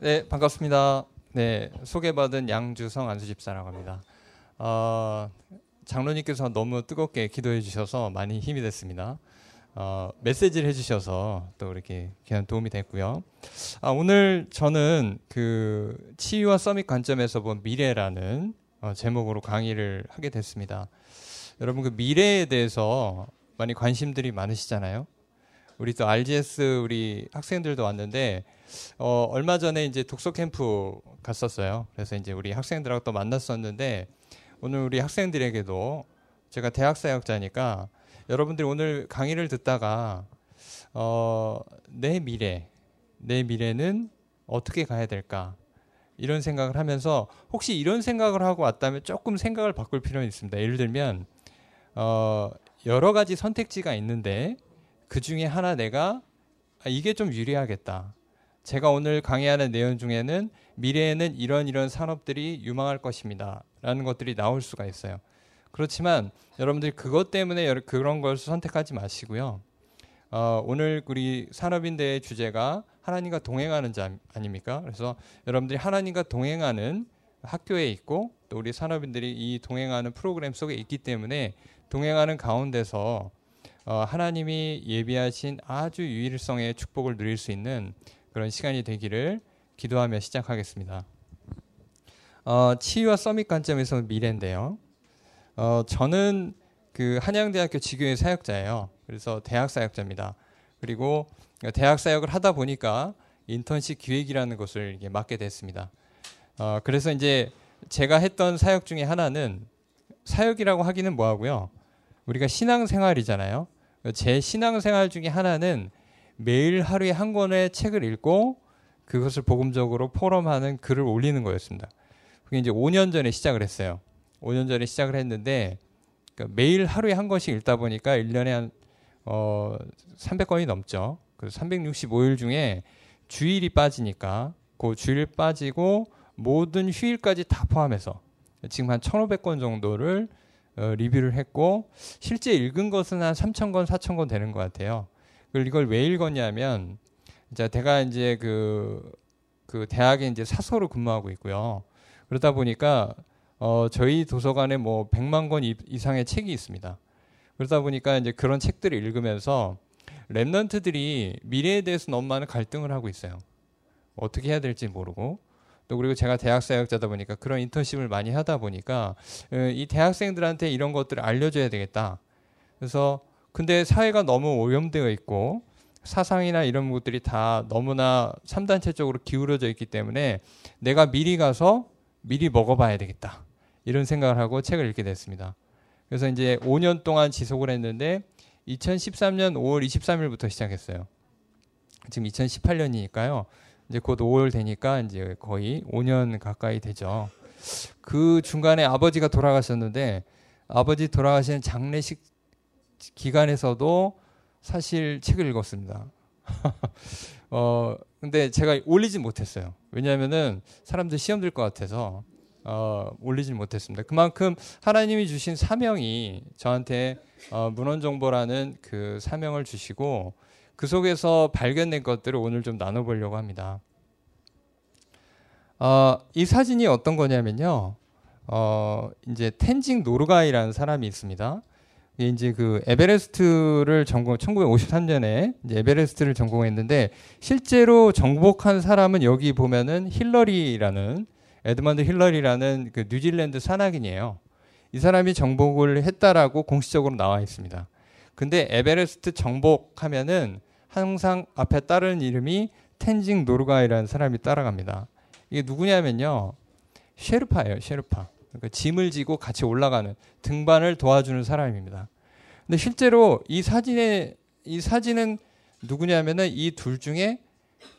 네, 반갑습니다. 네, 소개받은 양주성 안수집사라고 합니다. 어, 장로님께서 너무 뜨겁게 기도해 주셔서 많이 힘이 됐습니다. 어, 메시지를 해주셔서 또 이렇게 귀한 도움이 됐고요. 아, 오늘 저는 그 치유와 서밋 관점에서 본 미래라는 어, 제목으로 강의를 하게 됐습니다. 여러분 그 미래에 대해서 많이 관심들이 많으시잖아요. 우리 또 RGS 우리 학생들도 왔는데 어, 얼마 전에 이제 독서 캠프 갔었어요. 그래서 이제 우리 학생들하고 또 만났었는데 오늘 우리 학생들에게도 제가 대학 사역자니까 여러분들이 오늘 강의를 듣다가 어, 내 미래, 내 미래는 어떻게 가야 될까? 이런 생각을 하면서 혹시 이런 생각을 하고 왔다면 조금 생각을 바꿀 필요는 있습니다. 예를 들면 어, 여러 가지 선택지가 있는데 그 중에 하나 내가 아, 이게 좀 유리하겠다. 제가 오늘 강의하는 내용 중에는 미래에는 이런 이런 산업들이 유망할 것입니다. 라는 것들이 나올 수가 있어요. 그렇지만 여러분들이 그것 때문에 그런 걸 선택하지 마시고요. 어, 오늘 우리 산업인대의 주제가 하나님과 동행하는 자 아닙니까? 그래서 여러분들이 하나님과 동행하는 학교에 있고 또 우리 산업인들이 이 동행하는 프로그램 속에 있기 때문에 동행하는 가운데서 어, 하나님이 예비하신 아주 유일성의 축복을 누릴 수 있는 그런 시간이 되기를 기도하며 시작하겠습니다. 어, 치유와 서밋 관점에서 미래인데요. 어, 저는 그 한양대학교 지교회 사역자예요. 그래서 대학 사역자입니다. 그리고 대학 사역을 하다 보니까 인턴십 기획이라는 것을 맡게 됐습니다. 어, 그래서 이제 제가 했던 사역 중에 하나는 사역이라고 하기는 뭐하고요. 우리가 신앙생활이잖아요. 제 신앙생활 중에 하나는 매일 하루에 한 권의 책을 읽고 그것을 복음적으로 포럼하는 글을 올리는 거였습니다. 그게 이제 5년 전에 시작을 했어요. 5년 전에 시작을 했는데 그러니까 매일 하루에 한 권씩 읽다 보니까 1년에 한 어, 300권이 넘죠. 그 365일 중에 주일이 빠지니까 그 주일 빠지고 모든 휴일까지 다 포함해서 지금 한 1,500권 정도를 어, 리뷰를 했고 실제 읽은 것은 한 3,000권, 4,000권 되는 것 같아요. 그걸 이걸 왜 읽었냐면 이제 제가 이제 그, 그 대학에 이제 사서로 근무하고 있고요. 그러다 보니까 어, 저희 도서관에 뭐 100만 권 이상의 책이 있습니다. 그러다 보니까 이제 그런 책들을 읽으면서 랩런트들이 미래에 대해서 너무 많은 갈등을 하고 있어요. 어떻게 해야 될지 모르고 또 그리고 제가 대학 사역자다 보니까 그런 인턴십을 많이 하다 보니까 어, 이 대학생들한테 이런 것들을 알려줘야 되겠다. 그래서 근데 사회가 너무 오염되어 있고 사상이나 이런 것들이 다 너무나 삼단체 적으로 기울어져 있기 때문에 내가 미리 가서 미리 먹어봐야 되겠다. 이런 생각을 하고 책을 읽게 됐습니다. 그래서 이제 5년 동안 지속을 했는데 2013년 5월 23일부터 시작했어요. 지금 2018년이니까요. 이제 곧 5월 되니까 이제 거의 5년 가까이 되죠. 그 중간에 아버지가 돌아가셨는데 아버지 돌아가신 장례식 기간에서도 사실 책을 읽었습니다. 어, 근데 제가 올리진 못했어요. 왜냐하면은 사람들 시험 들 것 같아서 어, 올리진 못했습니다. 그만큼 하나님이 주신 사명이 저한테 어, 문헌 정보라는 그 사명을 주시고 그 속에서 발견된 것들을 오늘 좀 나눠보려고 합니다. 어, 이 사진이 어떤 거냐면요. 어, 이제 텐징 노르가이라는 사람이 있습니다. 이제 그 에베레스트를 정복 1953년에 이제 에베레스트를 정복했는데 실제로 정복한 사람은 여기 보면은 힐러리라는 에드먼드 힐러리라는 그 뉴질랜드 산악인이에요. 이 사람이 정복을 했다라고 공식적으로 나와 있습니다. 근데 에베레스트 정복하면은 항상 앞에 따르는 이름이 텐징 노르가이라는 사람이 따라갑니다. 이게 누구냐면요. 셰르파예요, 셰르파. 그러니까 짐을 지고 같이 올라가는 등반을 도와주는 사람입니다. 근데 실제로 이 사진에 이 사진은 누구냐면은 이 둘 중에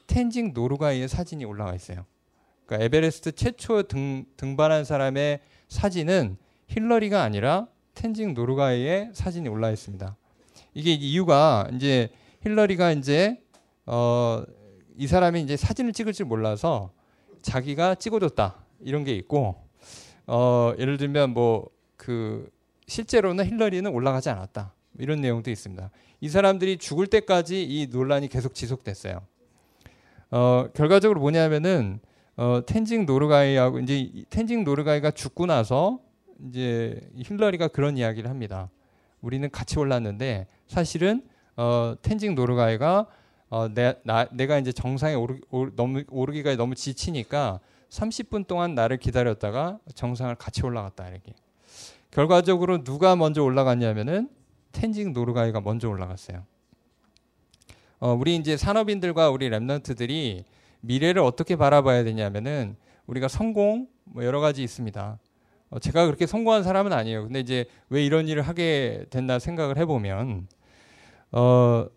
텐징 노르가이의 사진이 올라가 있어요. 그러니까 에베레스트 최초 등, 등반한 사람의 사진은 힐러리가 아니라 텐징 노르가이의 사진이 올라 있습니다. 이게 이유가 이제 힐러리가 이제 어, 이 사람이 이제 사진을 찍을 줄 몰라서 자기가 찍어줬다 이런 게 있고 어, 예를 들면 뭐 그 실제로는 힐러리는 올라가지 않았다 이런 내용도 있습니다. 이 사람들이 죽을 때까지 이 논란이 계속 지속됐어요. 어, 결과적으로 뭐냐면은 어, 텐징 노르가이하고 이제 텐징 노르가이가 죽고 나서 이제 힐러리가 그런 이야기를 합니다. 우리는 같이 올랐는데 사실은 어, 텐징 노르가이가 어, 내, 나, 내가 이제 정상에 오르, 오르, 너무, 오르기가 너무 지치니까 30분 동안 나를 기다렸다가 정상을 같이 올라갔다 이렇게. 결과적으로 누가 먼저 올라갔냐면은 텐징 노르가이가 먼저 올라갔어요. 어, 우리 이제 산업인들과 우리 랩런트들이 미래를 어떻게 바라봐야 되냐면은 우리가 성공 뭐 여러 가지 있습니다. 어, 제가 그렇게 성공한 사람은 아니에요. 근데 이제 왜 이런 일을 하게 됐나 생각을 해보면 어,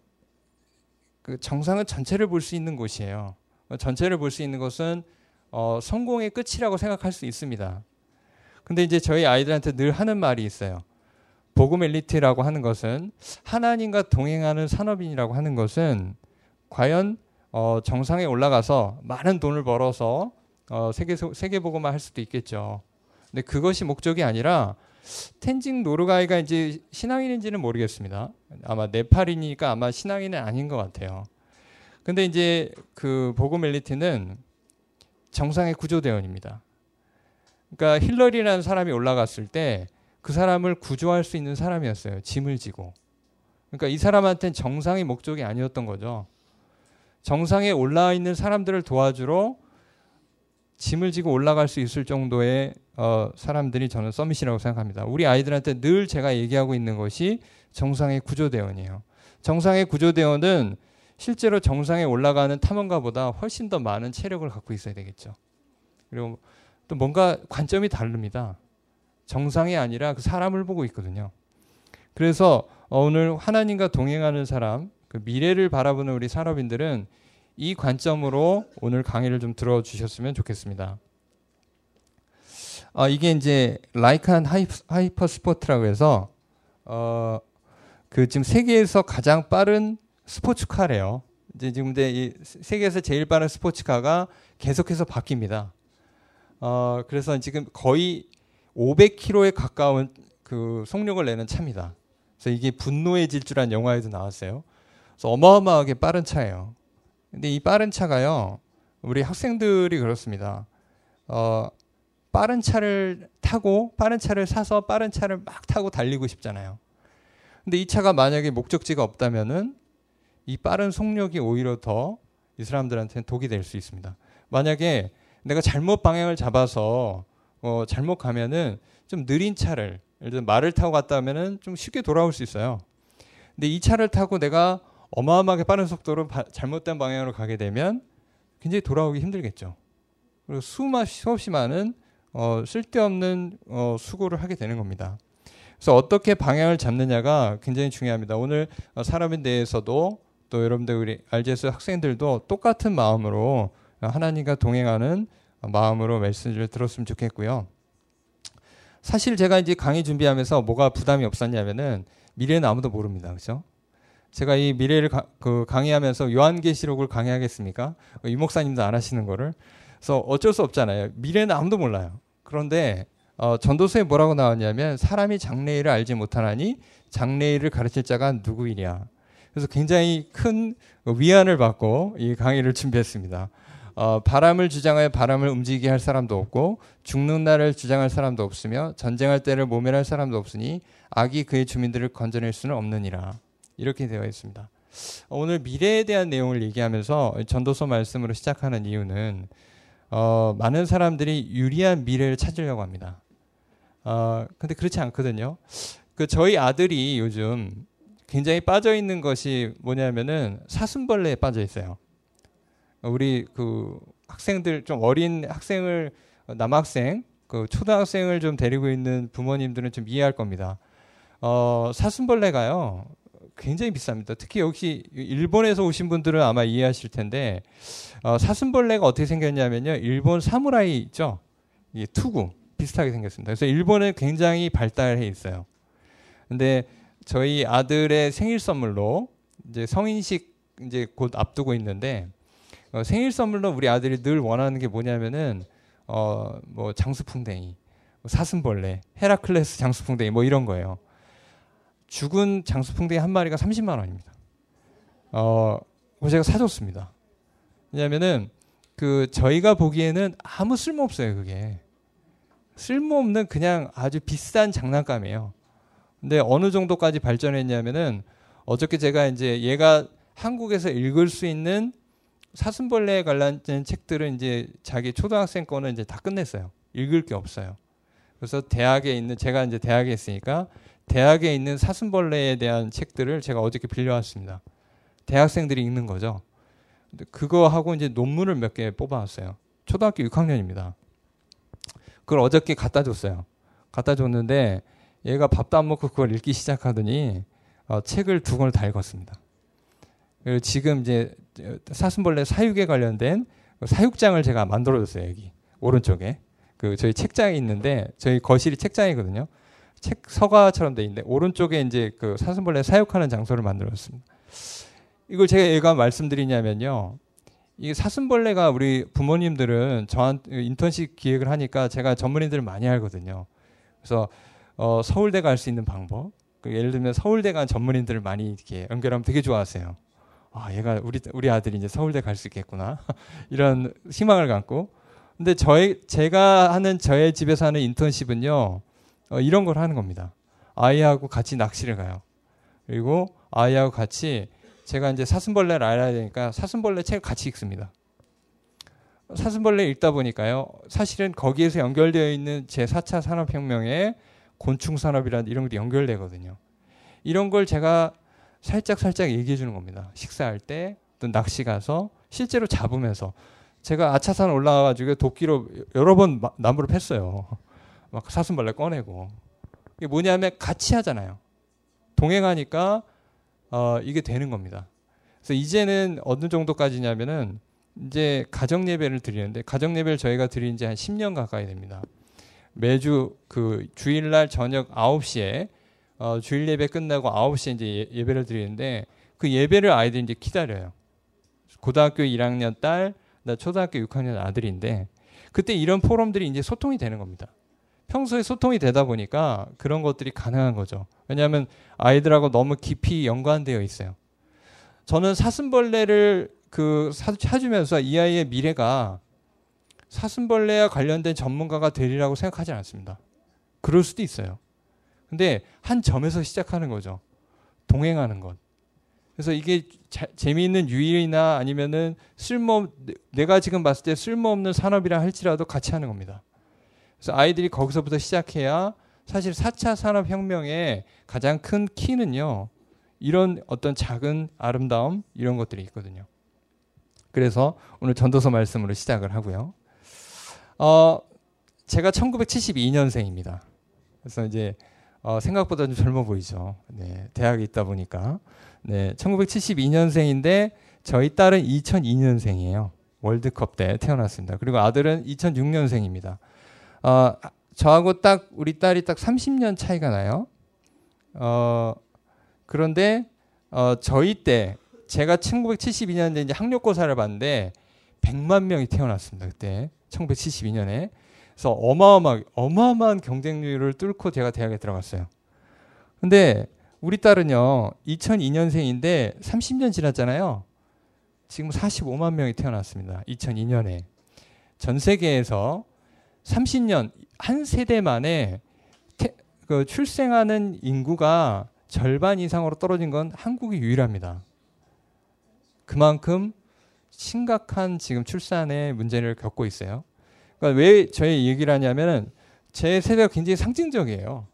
그 정상은 전체를 볼 수 있는 곳이에요. 어, 전체를 볼 수 있는 것은 어, 성공의 끝이라고 생각할 수 있습니다. 근데 이제 저희 아이들한테 늘 하는 말이 있어요. 복음 엘리트라고 하는 것은 하나님과 동행하는 산업인이라고 하는 것은 과연 어, 정상에 올라가서 많은 돈을 벌어서 어, 세계 세계 복음화 할 수도 있겠죠. 근데 그것이 목적이 아니라 텐징 노르가이가 이제 신앙인인지는 모르겠습니다. 아마 네팔이니까 아마 신앙인은 아닌 것 같아요. 근데 이제 그 복음 엘리트는 정상의 구조대원입니다. 그러니까 힐러리라는 사람이 올라갔을 때 그 사람을 구조할 수 있는 사람이었어요. 짐을 지고. 그러니까 이 사람한테는 정상이 목적이 아니었던 거죠. 정상에 올라와 있는 사람들을 도와주러 짐을 지고 올라갈 수 있을 정도의 어, 사람들이 저는 서밋이라고 생각합니다. 우리 아이들한테 늘 제가 얘기하고 있는 것이 정상의 구조대원이에요. 정상의 구조대원은 실제로 정상에 올라가는 탐험가보다 훨씬 더 많은 체력을 갖고 있어야 되겠죠. 그리고 또 뭔가 관점이 다릅니다. 정상이 아니라 그 사람을 보고 있거든요. 그래서 오늘 하나님과 동행하는 사람, 그 미래를 바라보는 우리 산업인들은 이 관점으로 오늘 강의를 좀 들어주셨으면 좋겠습니다. 아, 이게 이제 Lykan HyperSport라고 해서 어, 그 지금 세계에서 가장 빠른 스포츠카래요. 이제 지금 근데 이 세계에서 제일 빠른 스포츠카가 계속해서 바뀝니다. 어, 그래서 지금 거의 500km에 가까운 그 속력을 내는 차입니다. 그래서 이게 분노의 질주란 영화에도 나왔어요. 그래서 어마어마하게 빠른 차예요. 근데 이 빠른 차가요, 우리 학생들이 그렇습니다. 어, 빠른 차를 타고 빠른 차를 사서 빠른 차를 막 타고 달리고 싶잖아요. 근데 이 차가 만약에 목적지가 없다면은 이 빠른 속력이 오히려 더 이 사람들한테는 독이 될 수 있습니다. 만약에 내가 잘못 방향을 잡아서 어, 잘못 가면은 좀 느린 차를 예를 들어 말을 타고 갔다 하면은 좀 쉽게 돌아올 수 있어요. 근데 이 차를 타고 내가 어마어마하게 빠른 속도로 바, 잘못된 방향으로 가게 되면 굉장히 돌아오기 힘들겠죠. 그리고 수없이 많은 어, 쓸데없는 어, 수고를 하게 되는 겁니다. 그래서 어떻게 방향을 잡느냐가 굉장히 중요합니다. 오늘 어, 사람에 대해서도 또 여러분들 우리 RGS 학생들도 똑같은 마음으로 하나님과 동행하는 마음으로 메시지를 들었으면 좋겠고요. 사실 제가 이제 강의 준비하면서 뭐가 부담이 없었냐면은 미래는 아무도 모릅니다. 그렇죠? 제가 이 미래를 가, 그 강의하면서 요한계시록을 강의하겠습니까? 이 목사님도 안 하시는 거를. 그래서 어쩔 수 없잖아요. 미래는 아무도 몰라요. 그런데 어, 전도서에 뭐라고 나왔냐면 사람이 장래일을 알지 못하나니 장래일을 가르칠 자가 누구이냐. 그래서 굉장히 큰 위안을 받고 이 강의를 준비했습니다. 어, 바람을 주장하여 바람을 움직이게 할 사람도 없고 죽는 날을 주장할 사람도 없으며 전쟁할 때를 모면할 사람도 없으니 악이 그의 주민들을 건져낼 수는 없느니라. 이렇게 되어 있습니다. 어, 오늘 미래에 대한 내용을 얘기하면서 전도서 말씀으로 시작하는 이유는 어, 많은 사람들이 유리한 미래를 찾으려고 합니다. 어, 근데 그렇지 않거든요. 그 저희 아들이 요즘 굉장히 빠져 있는 것이 뭐냐면은 사슴벌레에 빠져 있어요. 우리 그 학생들 좀 어린 학생을 남학생 그 초등학생을 좀 데리고 있는 부모님들은 좀 이해할 겁니다. 어, 사슴벌레가요 굉장히 비쌉니다. 특히 역시 일본에서 오신 분들은 아마 이해하실 텐데 어, 사슴벌레가 어떻게 생겼냐면요 일본 사무라이 있죠 이 투구 비슷하게 생겼습니다. 그래서 일본은 굉장히 발달해 있어요. 근데 저희 아들의 생일 선물로 이제 성인식 이제 곧 앞두고 있는데 어, 생일 선물로 우리 아들이 늘 원하는 게 뭐냐면은 어 뭐 장수풍뎅이, 뭐 사슴벌레, 헤라클레스 장수풍뎅이 뭐 이런 거예요. 죽은 장수풍뎅이 한 마리가 30만 원입니다. 어, 제가 사줬습니다. 왜냐면은 그 저희가 보기에는 아무 쓸모 없어요, 그게. 쓸모없는 그냥 아주 비싼 장난감이에요. 근데 어느 정도까지 발전했냐면은 어저께 제가 이제 얘가 한국에서 읽을 수 있는 사슴벌레에 관련된 책들은 이제 자기 초등학생 거는 이제 다 끝냈어요. 읽을 게 없어요. 그래서 대학에 있는 제가 이제 대학에 있으니까 대학에 있는 사슴벌레에 대한 책들을 제가 어저께 빌려왔습니다. 대학생들이 읽는 거죠. 그거 하고 이제 논문을 몇 개 뽑아왔어요. 초등학교 6학년입니다. 그걸 어저께 갖다 줬어요. 갖다 줬는데 얘가 밥도 안 먹고 그걸 읽기 시작하더니 어, 책을 두 권을 다 읽었습니다. 지금 이제 사슴벌레 사육에 관련된 사육장을 제가 만들어줬어요 여기 오른쪽에 그 저희 책장이 있는데 저희 거실이 책장이거든요. 책 서가처럼 돼 있는데 오른쪽에 이제 그 사슴벌레 사육하는 장소를 만들었습니다. 이걸 제가 얘가 말씀드리냐면요. 이 사슴벌레가 우리 부모님들은 저한테 인턴십 기획을 하니까 제가 전문인들을 많이 알거든요. 그래서 어, 서울대 갈 수 있는 방법. 그 예를 들면 서울대 간 전문인들을 많이 이렇게 연결하면 되게 좋아하세요. 아, 얘가 우리 우리 아들이 이제 서울대 갈 수 있겠구나. 이런 희망을 갖고. 근데 저희 제가 하는 저의 집에서 하는 인턴십은요. 어, 이런 걸 하는 겁니다. 아이하고 같이 낚시를 가요. 그리고 아이하고 같이 제가 이제 사슴벌레를 알아야 되니까 사슴벌레 책을 같이 읽습니다. 사슴벌레 읽다 보니까요. 사실은 거기에서 연결되어 있는 제 4차 산업혁명의 곤충 산업이라는 이런 것도 연결되거든요. 이런 걸 제가 살짝 살짝 얘기해 주는 겁니다. 식사할 때, 또 낚시 가서 실제로 잡으면서 제가 아차산 올라가 가지고 도끼로 여러 번 나무를 팼어요. 막 사슴벌레 꺼내고. 이게 뭐냐면 같이 하잖아요. 동행하니까 어, 이게 되는 겁니다. 그래서 이제는 어느 정도까지냐면은 이제 가정 예배를 드리는데 가정 예배를 저희가 드린 지 한 10년 가까이 됩니다. 매주 그 주일날 저녁 9시에 어, 주일 예배 끝나고 9시에 이제 예, 배를 드리는데 그 예배를 아이들이 이제 기다려요. 고등학교 1학년 딸, 나 초등학교 6학년 아들인데 그때 이런 포럼들이 이제 소통이 되는 겁니다. 평소에 소통이 되다 보니까 그런 것들이 가능한 거죠. 왜냐하면 아이들하고 너무 깊이 연관되어 있어요. 저는 사슴벌레를 그 찾으면서 이 아이의 미래가 사슴벌레와 관련된 전문가가 되리라고 생각하지 않습니다. 그럴 수도 있어요. 근데 한 점에서 시작하는 거죠. 동행하는 것. 그래서 이게 자, 재미있는 유일이나 아니면은 쓸모 내가 지금 봤을 때 쓸모없는 산업이라 할지라도 같이 하는 겁니다. 그래서 아이들이 거기서부터 시작해야 사실 4차 산업혁명의 가장 큰 키는요. 이런 어떤 작은 아름다움 이런 것들이 있거든요. 그래서 오늘 전도서 말씀으로 시작을 하고요. 어, 제가 1972년생입니다. 그래서 이제 어, 생각보다 좀 젊어 보이죠. 네, 대학에 있다 보니까. 네, 1972년생인데 저희 딸은 2002년생이에요. 월드컵 때 태어났습니다. 그리고 아들은 2006년생입니다. 어, 저하고 딱 우리 딸이 딱 30년 차이가 나요. 어, 그런데 어, 저희 때 제가 1972년에 이제 학력고사를 봤는데 100만 명이 태어났습니다. 그때 1972년에. 그래서 어마어마 어마어마한 경쟁률을 뚫고 제가 대학에 들어갔어요. 근데 우리 딸은요. 2002년생인데 30년 지났잖아요. 지금 45만 명이 태어났습니다. 2002년에. 전 세계에서 30년 한 세대 만에 태, 그 출생하는 인구가 절반 이상으로 떨어진 건 한국이 유일합니다. 그만큼 심각한 지금 출산의 문제를 겪고 있어요. 그러니까 왜 저희 얘기를 하냐면은 제 세대가 굉장히 상징적이에요.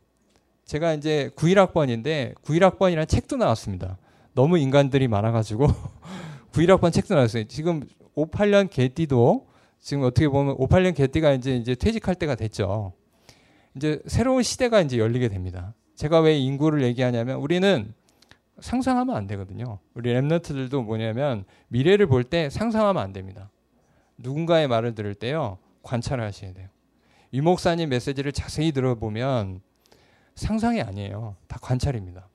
제가 이제 91학번인데 91학번이라는 책도 나왔습니다. 너무 인간들이 많아가지고 91학번 책도 나왔어요. 지금 58년 개띠도 지금 어떻게 보면 58년 개띠가 이제 이제 퇴직할 때가 됐죠. 이제 새로운 시대가 이제 열리게 됩니다. 제가 왜 인구를 얘기하냐면 우리는 상상하면 안 되거든요. 우리 랩너트들도 뭐냐면 미래를 볼 때 상상하면 안 됩니다. 누군가의 말을 들을 때요. 관찰을 하셔야 돼요. 이 목사님 메시지를 자세히 들어보면 상상이 아니에요. 다 관찰입니다.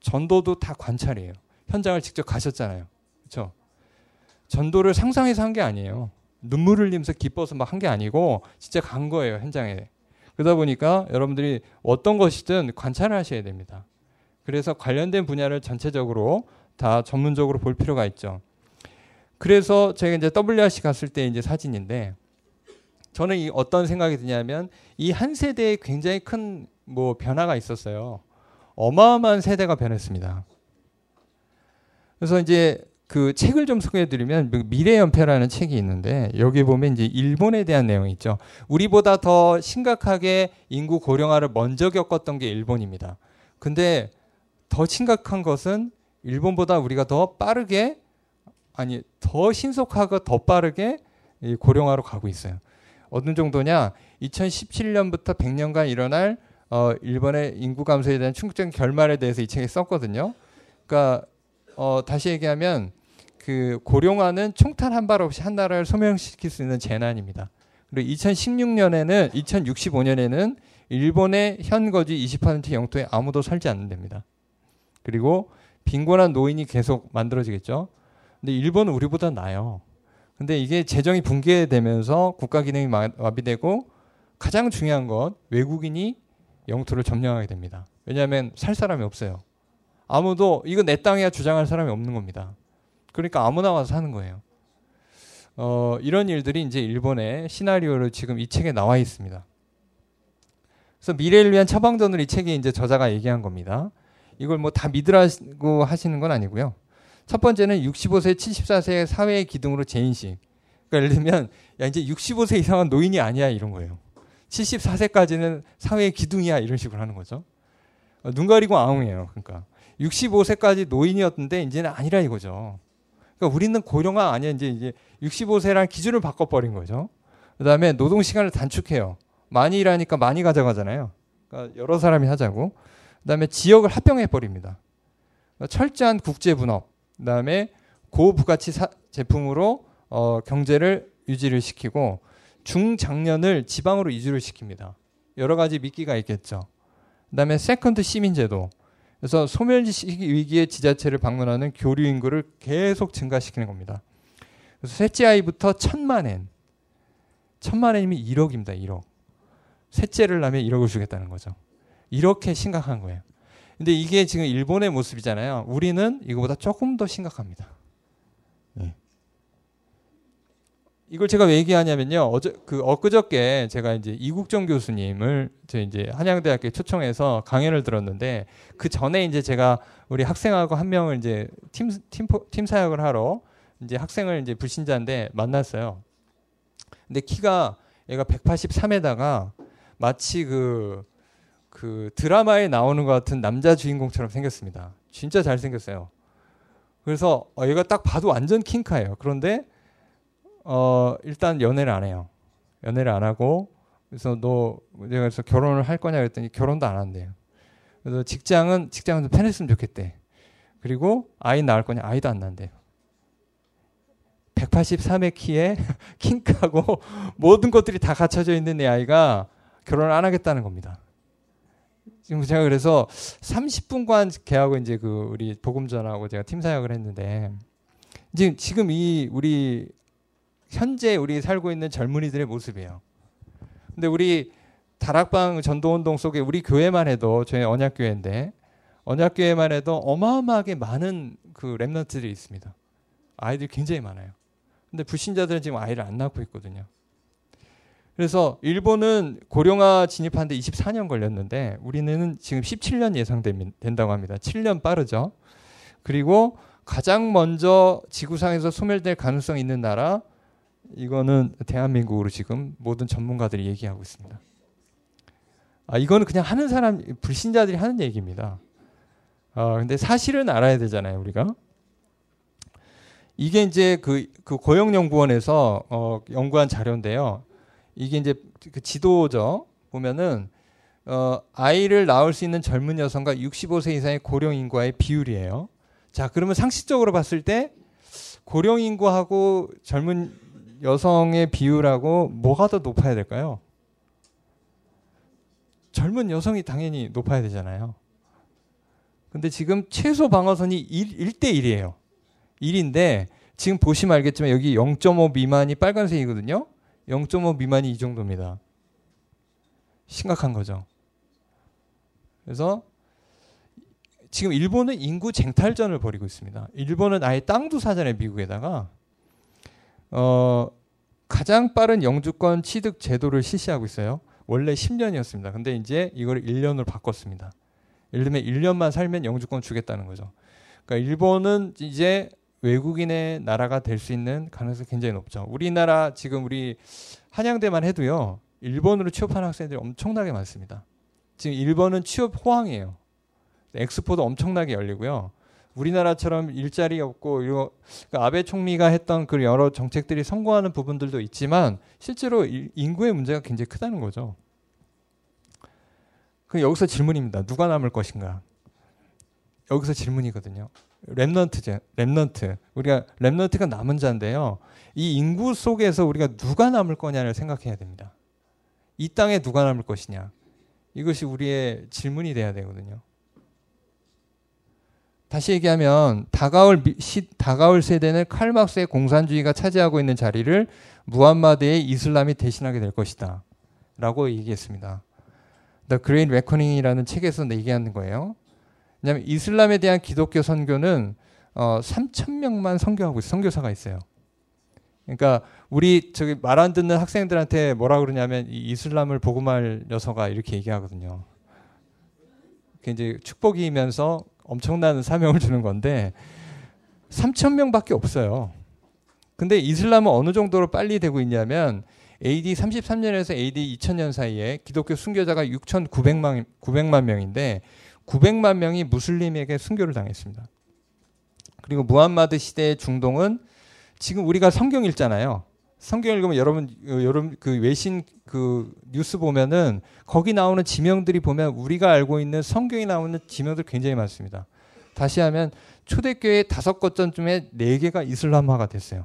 전도도 다 관찰이에요. 현장을 직접 가셨잖아요. 그렇죠? 전도를 상상해서 한 게 아니에요. 눈물을 흘리면서 기뻐서 막 한 게 아니고 진짜 간 거예요, 현장에. 그러다 보니까 여러분들이 어떤 것이든 관찰을 하셔야 됩니다. 그래서 관련된 분야를 전체적으로 다 전문적으로 볼 필요가 있죠. 그래서 제가 이제 WRC 갔을 때 이제 사진인데 저는 이 어떤 생각이 드냐면 이 한 세대에 굉장히 큰 뭐 변화가 있었어요. 어마어마한 세대가 변했습니다. 그래서 이제 그 책을 좀 소개해드리면 그 미래 연패라는 책이 있는데 여기 보면 이제 일본에 대한 내용이 있죠. 우리보다 더 심각하게 인구 고령화를 먼저 겪었던 게 일본입니다. 근데 더 심각한 것은 일본보다 우리가 더 빠르게 아니 더 신속하고 더 빠르게 고령화로 가고 있어요. 어느 정도냐? 2017년부터 100년간 일어날 어, 일본의 인구 감소에 대한 충격적인 결말에 대해서 이 책에 썼거든요. 그러니까 어, 다시 얘기하면 그 고령화는 총탄 한 발 없이 한 나라를 소멸시킬 수 있는 재난입니다. 그리고 2016년에는 2065년에는 일본의 현거지 20% 영토에 아무도 살지 않는답니다. 그리고 빈곤한 노인이 계속 만들어지겠죠. 근데 일본은 우리보다 나요. 근데 이게 재정이 붕괴되면서 국가 기능이 마비되고 가장 중요한 건 외국인이 영토를 점령하게 됩니다. 왜냐하면 살 사람이 없어요. 아무도 이거 내 땅이야 주장할 사람이 없는 겁니다. 그러니까 아무나 와서 사는 거예요. 어, 이런 일들이 이제 일본의 시나리오로 지금 이 책에 나와 있습니다. 그래서 미래를 위한 처방전을 이 책에 이제 저자가 얘기한 겁니다. 이걸 뭐 다 믿으라고 하시는 건 아니고요. 첫 번째는 65세, 74세 사회의 기둥으로 재인식. 그러니까 예를 들면 야 이제 65세 이상은 노인이 아니야 이런 거예요. 74세까지는 사회의 기둥이야 이런 식으로 하는 거죠. 어, 눈 가리고 아웅이에요. 그러니까 65세까지 노인이었는데 이제는 아니라 이거죠. 그러니까 우리는 고령화 아니야 이제 이제 65세라는 기준을 바꿔버린 거죠. 그다음에 노동 시간을 단축해요. 많이 일하니까 많이 가져가잖아요. 그러니까 여러 사람이 하자고. 그다음에 지역을 합병해 버립니다. 그러니까 철저한 국제 분업. 그다음에 고부가치 사, 제품으로 어, 경제를 유지를 시키고 중장년을 지방으로 이주를 시킵니다. 여러 가지 미끼가 있겠죠. 그다음에 second 시민제도. 그래서 소멸 위기의 지자체를 방문하는 교류 인구를 계속 증가시키는 겁니다. 그래서 셋째 아이부터 천만 엔. 천만 엔이면 1억입니다. 1억. 셋째를 낳으면 1억을 주겠다는 거죠. 이렇게 심각한 거예요. 근데 이게 지금 일본의 모습이잖아요. 우리는 이거보다 조금 더 심각합니다. 네. 이걸 제가 왜 얘기하냐면요. 어제 그 엊그저께 제가 이제 이국정 교수님을 저 이제 한양대학교에 초청해서 강연을 들었는데 그 전에 이제 제가 우리 학생하고 한 명을 이제 팀팀팀 사역을 하러 이제 학생을 이제 불신자인데 만났어요. 근데 키가 얘가 183에다가 마치 그그 드라마에 나오는 것 같은 남자 주인공처럼 생겼습니다. 진짜 잘 생겼어요. 그래서 어, 얘가 딱 봐도 완전 킹카예요. 그런데 어, 일단 연애를 안 해요. 연애를 안 하고 그래서 너 내가 그래서 결혼을 할 거냐 그랬더니 결혼도 안 한대요. 그래서 직장은 직장은 좀 편했으면 좋겠대. 그리고 아이 낳을 거냐 아이도 안 낳는데요. 183의 키에 킹크하고 모든 것들이 다 갖춰져 있는 내 아이가 결혼을 안 하겠다는 겁니다. 지금 제가 그래서 30분간 걔하고 이제 그 우리 복음전하고 제가 팀 사역을 했는데 지금 지금 이 우리 현재 우리 살고 있는 젊은이들의 모습이에요. 근데 우리 다락방 전도운동 속에 우리 교회만 해도 저희 언약교회인데 언약교회만 해도 어마어마하게 많은 그 랩런트들이 있습니다. 아이들이 굉장히 많아요. 근데 불신자들은 지금 아이를 안 낳고 있거든요. 그래서 일본은 고령화 진입하는데 24년 걸렸는데 우리는 지금 17년 예상된다고 합니다. 7년 빠르죠. 그리고 가장 먼저 지구상에서 소멸될 가능성 있는 나라 이거는 대한민국으로 지금 모든 전문가들이 얘기하고 있습니다. 아 이거는 그냥 하는 사람 불신자들이 하는 얘기입니다. 아 근데 사실은 알아야 되잖아요 우리가. 이게 이제 그, 그 고용연구원에서 어, 연구한 자료인데요. 이게 이제 그 지도죠. 보면은 어, 아이를 낳을 수 있는 젊은 여성과 65세 이상의 고령 인구와의 비율이에요. 자, 그러면 상식적으로 봤을 때 고령 인구하고 젊은 여성의 비율하고 뭐가 더 높아야 될까요? 젊은 여성이 당연히 높아야 되잖아요. 근데 지금 최소 방어선이 1, 1대 1이에요. 1인데 지금 보시면 알겠지만 여기 0.5 미만이 빨간색이거든요. 0.5 미만이 이 정도입니다. 심각한 거죠. 그래서 지금 일본은 인구 쟁탈전을 벌이고 있습니다. 일본은 아예 땅도 사잖아요, 미국에다가. 어, 가장 빠른 영주권 취득 제도를 실시하고 있어요. 원래 10년이었습니다. 근데 이제 이걸 1년으로 바꿨습니다. 예를 들면 1년만 살면 영주권 주겠다는 거죠. 그러니까 일본은 이제 외국인의 나라가 될 수 있는 가능성이 굉장히 높죠. 우리나라 지금 우리 한양대만 해도요. 일본으로 취업하는 학생들이 엄청나게 많습니다. 지금 일본은 취업 호황이에요. 엑스포도 엄청나게 열리고요. 우리나라처럼 일자리 없고 이거 그러니까 아베 총리가 했던 그 여러 정책들이 성공하는 부분들도 있지만 실제로 인구의 문제가 굉장히 크다는 거죠. 그 여기서 질문입니다. 누가 남을 것인가? 여기서 질문이거든요. remnant죠. Remnant. 우리가 remnant가 남은 자인데요. 이 인구 속에서 우리가 누가 남을 거냐를 생각해야 됩니다. 이 땅에 누가 남을 것이냐. 이것이 우리의 질문이 돼야 되거든요. 다시 얘기하면 다가올 시, 다가올 세대는 칼막스의 공산주의가 차지하고 있는 자리를 무함마드의 이슬람이 대신하게 될 것이다. 라고 얘기했습니다. The Great Reckoning이라는 책에서 얘기하는 거예요. 왜냐하면 이슬람에 대한 기독교 선교는 어, 3천 명만 선교하고. 선교사가 있어요. 그러니까 우리 저기 말 안 듣는 학생들한테 뭐라 그러냐면 이 이슬람을 복음할 녀석아 이렇게 얘기하거든요. 이제 축복이면서 엄청난 사명을 주는 건데 3천 명밖에 없어요. 근데 이슬람은 어느 정도로 빨리 되고 있냐면 AD 33년에서 AD 2000년 사이에 기독교 순교자가 6,900만 900만 명인데 900만 명이 무슬림에게 순교를 당했습니다. 그리고 무함마드 시대의 중동은 지금 우리가 성경 읽잖아요. 성경 읽으면 여러분 여러분 그 외신 그 뉴스 보면은 거기 나오는 지명들이 보면 우리가 알고 있는 성경에 나오는 지명들 굉장히 많습니다. 다시 하면 초대교회 다섯 거점쯤에 네 개가 이슬람화가 됐어요.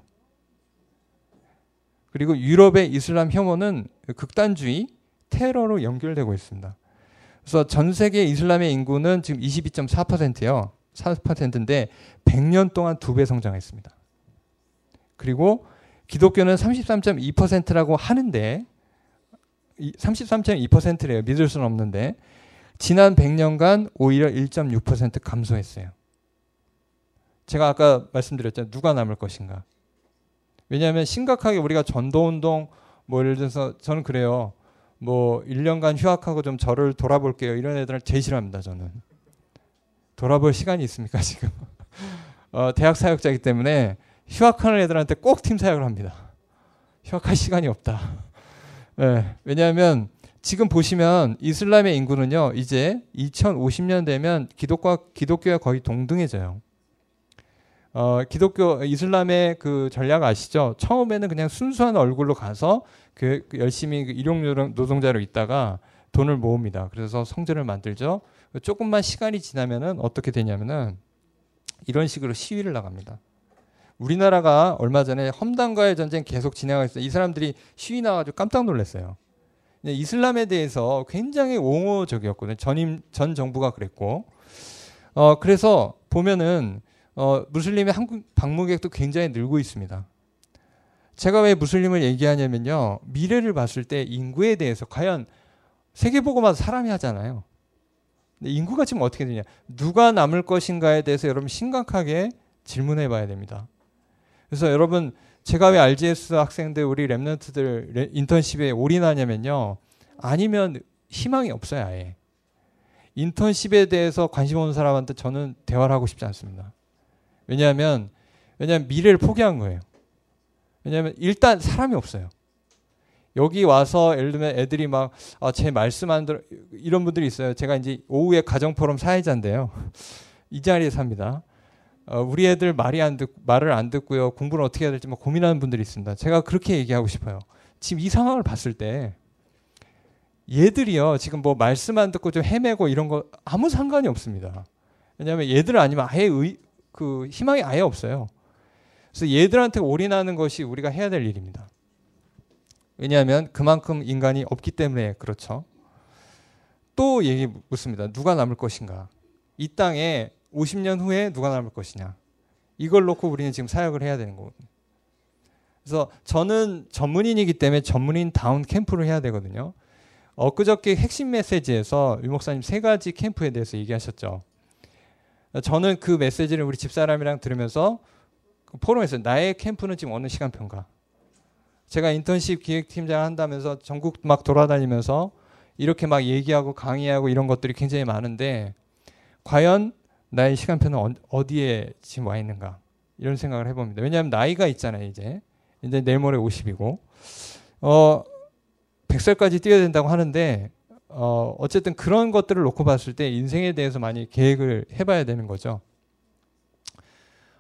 그리고 유럽의 이슬람 혐오는 극단주의, 테러로 연결되고 있습니다. 그래서 전 세계 이슬람의 인구는 지금 22.4%요. 4%인데 100년 동안 두 배 성장했습니다. 그리고 기독교는 33.2%라고 하는데 33.2%래요. 믿을 수는 없는데 지난 100년간 오히려 1.6% 감소했어요. 제가 아까 말씀드렸잖아요. 누가 남을 것인가. 왜냐하면 심각하게 우리가 전도운동 뭐 예를 들어서 저는 그래요. 뭐 1년간 휴학하고 좀 저를 돌아볼게요. 이런 애들을 제일 싫어합니다. 저는. 돌아볼 시간이 있습니까 지금? 어, 대학 사역자이기 때문에 휴학하는 애들한테 꼭 팀 사역을 합니다. 휴학할 시간이 없다. 네, 왜냐하면 지금 보시면 이슬람의 인구는요 이제 2050년 되면 기독과 기독교가 거의 동등해져요. 어, 기독교 이슬람의 그 전략 아시죠? 처음에는 그냥 순수한 얼굴로 가서 그, 그 열심히 그 일용 노동자로 있다가 돈을 모읍니다. 그래서 성전을 만들죠. 조금만 시간이 지나면은 어떻게 되냐면은 이런 식으로 시위를 나갑니다. 우리나라가 얼마 전에 험단과의 전쟁 계속 진행하고 있어요. 이 사람들이 시위 나가지고 깜짝 놀랐어요. 이슬람에 대해서 굉장히 옹호적이었거든요. 전임 전 정부가 그랬고, 어 그래서 보면은 어 무슬림의 한국 방문객도 굉장히 늘고 있습니다. 제가 왜 무슬림을 얘기하냐면요, 미래를 봤을 때 인구에 대해서 과연 세계보고마다 사람이 하잖아요. 근데 인구가 지금 어떻게 되냐? 누가 남을 것인가에 대해서 여러분 심각하게 질문해 봐야 됩니다. 그래서 여러분 제가 왜 RGS 학생들 우리 랩런트들 인턴십에 올인하냐면요. 아니면 희망이 없어요, 아예. 인턴십에 대해서 관심 없는 사람한테 저는 대화를 하고 싶지 않습니다. 왜냐하면 왜냐하면 미래를 포기한 거예요. 왜냐하면 일단 사람이 없어요. 여기 와서 예를 들면 애들이 막제 아, 말씀 안 들어 이런 분들이 있어요. 제가 이제 오후에 가정 포럼 사회자인데요. 이 자리에 삽니다. 어, 우리 애들 말이 안 듣, 말을 안 듣고요. 공부를 어떻게 해야 될지 막 고민하는 분들이 있습니다. 제가 그렇게 얘기하고 싶어요. 지금 이 상황을 봤을 때 얘들이요. 지금 뭐 말씀 안 듣고 좀 헤매고 이런 거 아무 상관이 없습니다. 왜냐하면 얘들 아니면 아예 의, 그 희망이 아예 없어요. 그래서 얘들한테 올인하는 것이 우리가 해야 될 일입니다. 왜냐하면 그만큼 인간이 없기 때문에 그렇죠. 또 얘기 묻습니다. 누가 남을 것인가? 이 땅에 50년 후에 누가 남을 것이냐. 이걸 놓고 우리는 지금 사역을 해야 되는 거거든요. 그래서 저는 전문인이기 때문에 전문인 다운 캠프를 해야 되거든요. 엊그저께 핵심 메시지에서 유 목사님 세 가지 캠프에 대해서 얘기하셨죠. 저는 그 메시지를 우리 집사람이랑 들으면서 포럼에서 나의 캠프는 지금 어느 시간표인가? 제가 인턴십 기획팀장 한다면서 전국 막 돌아다니면서 이렇게 막 얘기하고 강의하고 이런 것들이 굉장히 많은데 과연 나의 시간표는 어, 디에 지금 와 있는가? 이런 생각을 해봅니다. 왜냐하면 나이가 있잖아요, 이제. 이제 내일 모레 50이고. 어, 100살까지 뛰어야 된다고 하는데, 어, 어쨌든 그런 것들을 놓고 봤을 때 인생에 대해서 많이 계획을 해봐야 되는 거죠.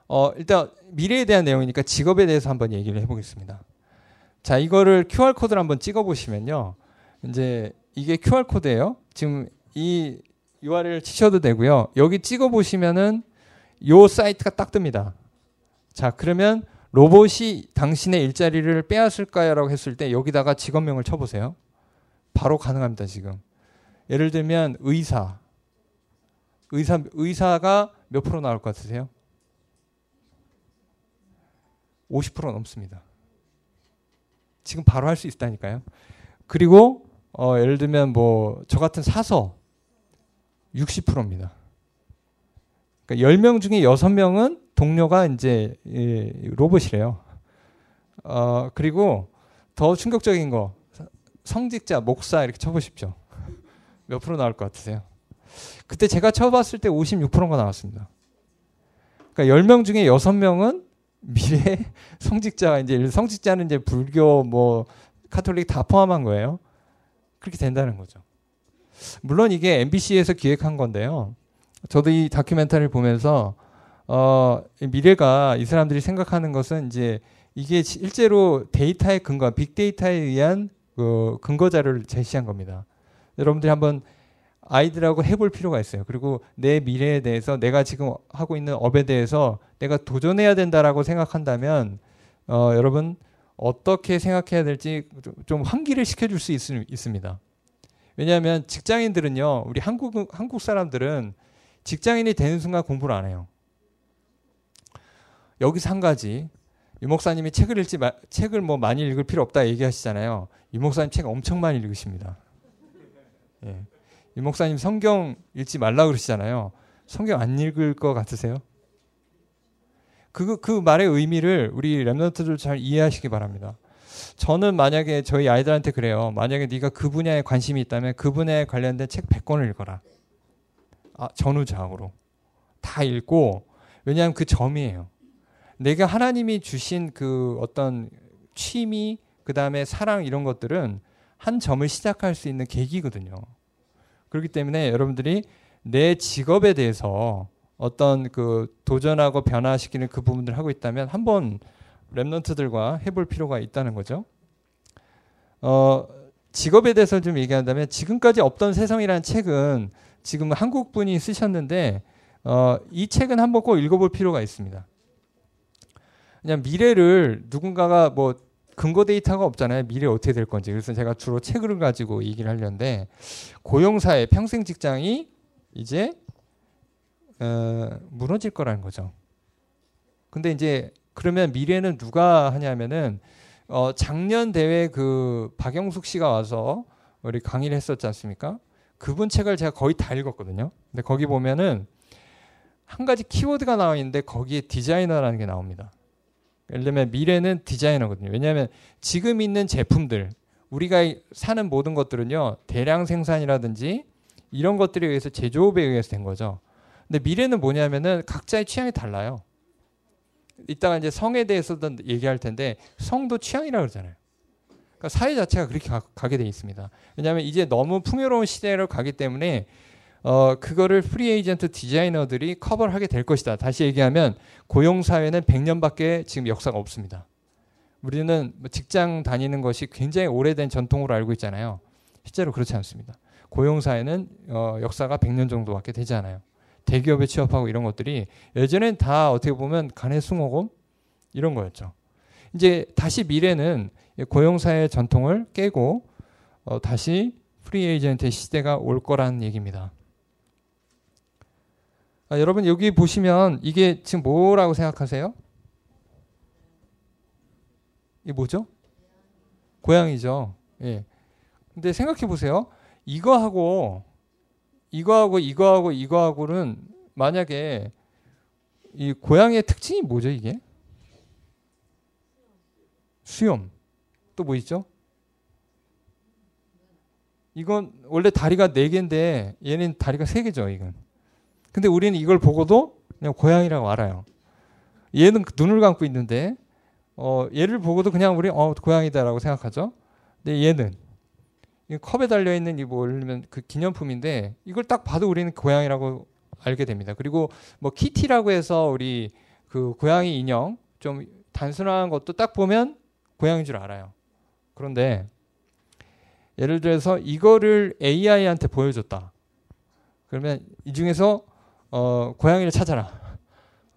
어, 일단 미래에 대한 내용이니까 직업에 대해서 한번 얘기를 해보겠습니다. 자, 이거를 QR 코드를 한번 찍어 보시면요. 이제 이게 QR 코드예요. 지금 이 URL 치셔도 되고요. 여기 찍어 보시면은 요 사이트가 딱 뜹니다. 자, 그러면 로봇이 당신의 일자리를 빼앗을까요라고 했을 때 여기다가 직업명을 쳐 보세요. 바로 가능합니다, 지금. 예를 들면 의사. 의사 의사가 몇 프로 나올 것 같으세요? 50% 넘습니다. 지금 바로 할 수 있다니까요. 그리고 어, 예를 들면 뭐 저 같은 사서 60%입니다. 그러니까 10명 중에 6명은 동료가 이제 예, 로봇이래요. 어, 그리고 더 충격적인 거 성직자, 목사 이렇게 쳐보십시오. 몇 프로 나올 것 같으세요? 그때 제가 쳐봤을 때 56%가 나왔습니다. 그러니까 10명 중에 6명은 미래 성직자가 이제 성직자는 이제 불교 뭐 카톨릭 다 포함한 거예요. 그렇게 된다는 거죠. 물론 이게 MBC에서 기획한 건데요. 저도 이 다큐멘터리를 보면서 어 미래가 이 사람들이 생각하는 것은 이제 이게 실제로 데이터의 근거, 빅데이터에 의한 그 근거 자료를 제시한 겁니다. 여러분들이 한번 아이들하고 해볼 필요가 있어요. 그리고 내 미래에 대해서 내가 지금 하고 있는 업에 대해서 내가 도전해야 된다라고 생각한다면 어, 여러분 어떻게 생각해야 될지 좀 환기를 시켜줄 수 있, 있습니다. 왜냐하면 직장인들은요, 우리 한국 한국 사람들은 직장인이 되는 순간 공부를 안 해요. 여기서 한 가지 유 목사님이 책을 읽지 마, 책을 뭐 많이 읽을 필요 없다 얘기하시잖아요. 유 목사님 책 엄청 많이 읽으십니다. 예. 이 목사님 성경 읽지 말라 그러시잖아요. 성경 안 읽을 것 같으세요? 그, 그 말의 의미를 우리 랩런트들 잘 이해하시기 바랍니다. 저는 만약에 저희 아이들한테 그래요. 만약에 네가 그 분야에 관심이 있다면 그 분야에 관련된 책 100권을 읽어라. 아, 전후좌우로. 다 읽고, 왜냐하면 그 점이에요. 내가 하나님이 주신 그 어떤 취미, 그 다음에 사랑 이런 것들은 한 점을 시작할 수 있는 계기거든요. 그렇기 때문에 여러분들이 내 직업에 대해서 어떤 그 도전하고 변화시키는 그 부분들을 하고 있다면 한번 랩런트들과 해볼 필요가 있다는 거죠. 어, 직업에 대해서 좀 얘기한다면 지금까지 없던 세상이라는 책은 지금 한국 분이 쓰셨는데 어, 이 책은 한번 꼭 읽어볼 필요가 있습니다. 그냥 미래를 누군가가 뭐 근거 데이터가 없잖아요. 미래 어떻게 될 건지. 그래서 제가 주로 책을 가지고 얘기를 하려는데 고용사의 평생 직장이 이제 어, 무너질 거라는 거죠. 근데 이제 그러면 미래는 누가 하냐면은 어, 작년 대회 그 박영숙 씨가 와서 우리 강의를 했었지 않습니까? 그분 책을 제가 거의 다 읽었거든요. 근데 거기 보면은 한 가지 키워드가 나와 있는데 거기에 디자이너라는 게 나옵니다. 예를 들면 미래는 디자이너거든요. 왜냐하면 지금 있는 제품들 우리가 사는 모든 것들은요 대량 생산이라든지 이런 것들에 의해서 제조업에 의해서 된 거죠. 근데 미래는 뭐냐면은 각자의 취향이 달라요. 이따가 이제 성에 대해서도 얘기할 텐데 성도 취향이라 고 그러잖아요. 그러니까 사회 자체가 그렇게 가, 게돼 있습니다. 왜냐하면 이제 너무 풍요로운 시대를 가기 때문에 어, 그거를 free agent 디자이너들이 커버를 하게 될 것이다. 다시 얘기하면 고용 사회는 100년밖에 지금 역사가 없습니다. 우리는 뭐 직장 다니는 것이 굉장히 오래된 전통으로 알고 있잖아요. 실제로 그렇지 않습니다. 고용 사회는 어, 역사가 100년 정도밖에 되지 않아요. 대기업에 취업하고 이런 것들이 예전엔 다 어떻게 보면 가내 수공업 이런 거였죠. 이제 다시 미래는 고용 사회의 전통을 깨고 어, 다시 free agent의 시대가 올 거라는 얘기입니다. 아, 여러분 여기 보시면 이게 지금 뭐라고 생각하세요? 이게 뭐죠? 고양이죠. 예. 근데 생각해 보세요. 이거하고 이거하고 이거하고 이거하고는 만약에 이 고양이의 특징이 뭐죠 이게? 수염. 또 뭐 있죠? 이건 원래 다리가 네 개인데 얘는 다리가 세 개죠, 이건. 근데 우리는 이걸 보고도 그냥 고양이라고 알아요. 얘는 눈을 감고 있는데 어, 얘를 보고도 그냥 우리 어, 고양이다라고 생각하죠. 근데 얘는 이 컵에 달려 있는 이 뭐냐면 그 기념품인데 이걸 딱 봐도 우리는 고양이라고 알게 됩니다. 그리고 뭐 키티라고 해서 우리 그 고양이 인형 좀 단순한 것도 딱 보면 고양이인 줄 알아요. 그런데 예를 들어서 이거를 AI한테 보여줬다. 그러면 이 중에서 어, 고양이를 찾아라.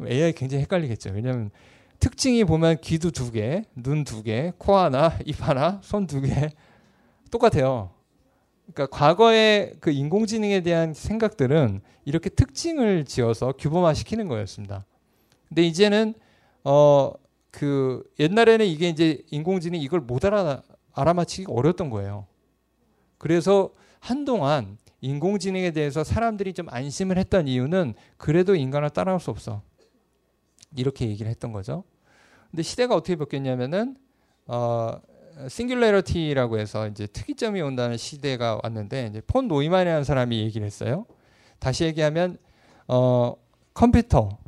AI 굉장히 헷갈리겠죠. 왜냐하면 특징이 보면 귀도 두 개, 눈 두 개, 코 하나, 입 하나, 손 두 개 똑같아요. 그러니까 과거의 그 인공지능에 대한 생각들은 이렇게 특징을 지어서 규범화 시키는 거였습니다. 근데 이제는 어 그 옛날에는 이게 이제 인공지능이 이걸 못 알아 알아맞히기 어려웠던 거예요. 그래서 한동안 인공지능에 대해서 사람들이 좀 안심을 했던 이유는 그래도 인간을 따라올 수 없어. 이렇게 얘기를 했던 거죠. 근데 시대가 어떻게 바뀌었냐면은 어 싱귤레러티라고 해서 이제 특이점이 온다는 시대가 왔는데 이제 폰 노이만이라는 사람이 얘기를 했어요. 다시 얘기하면 어 컴퓨터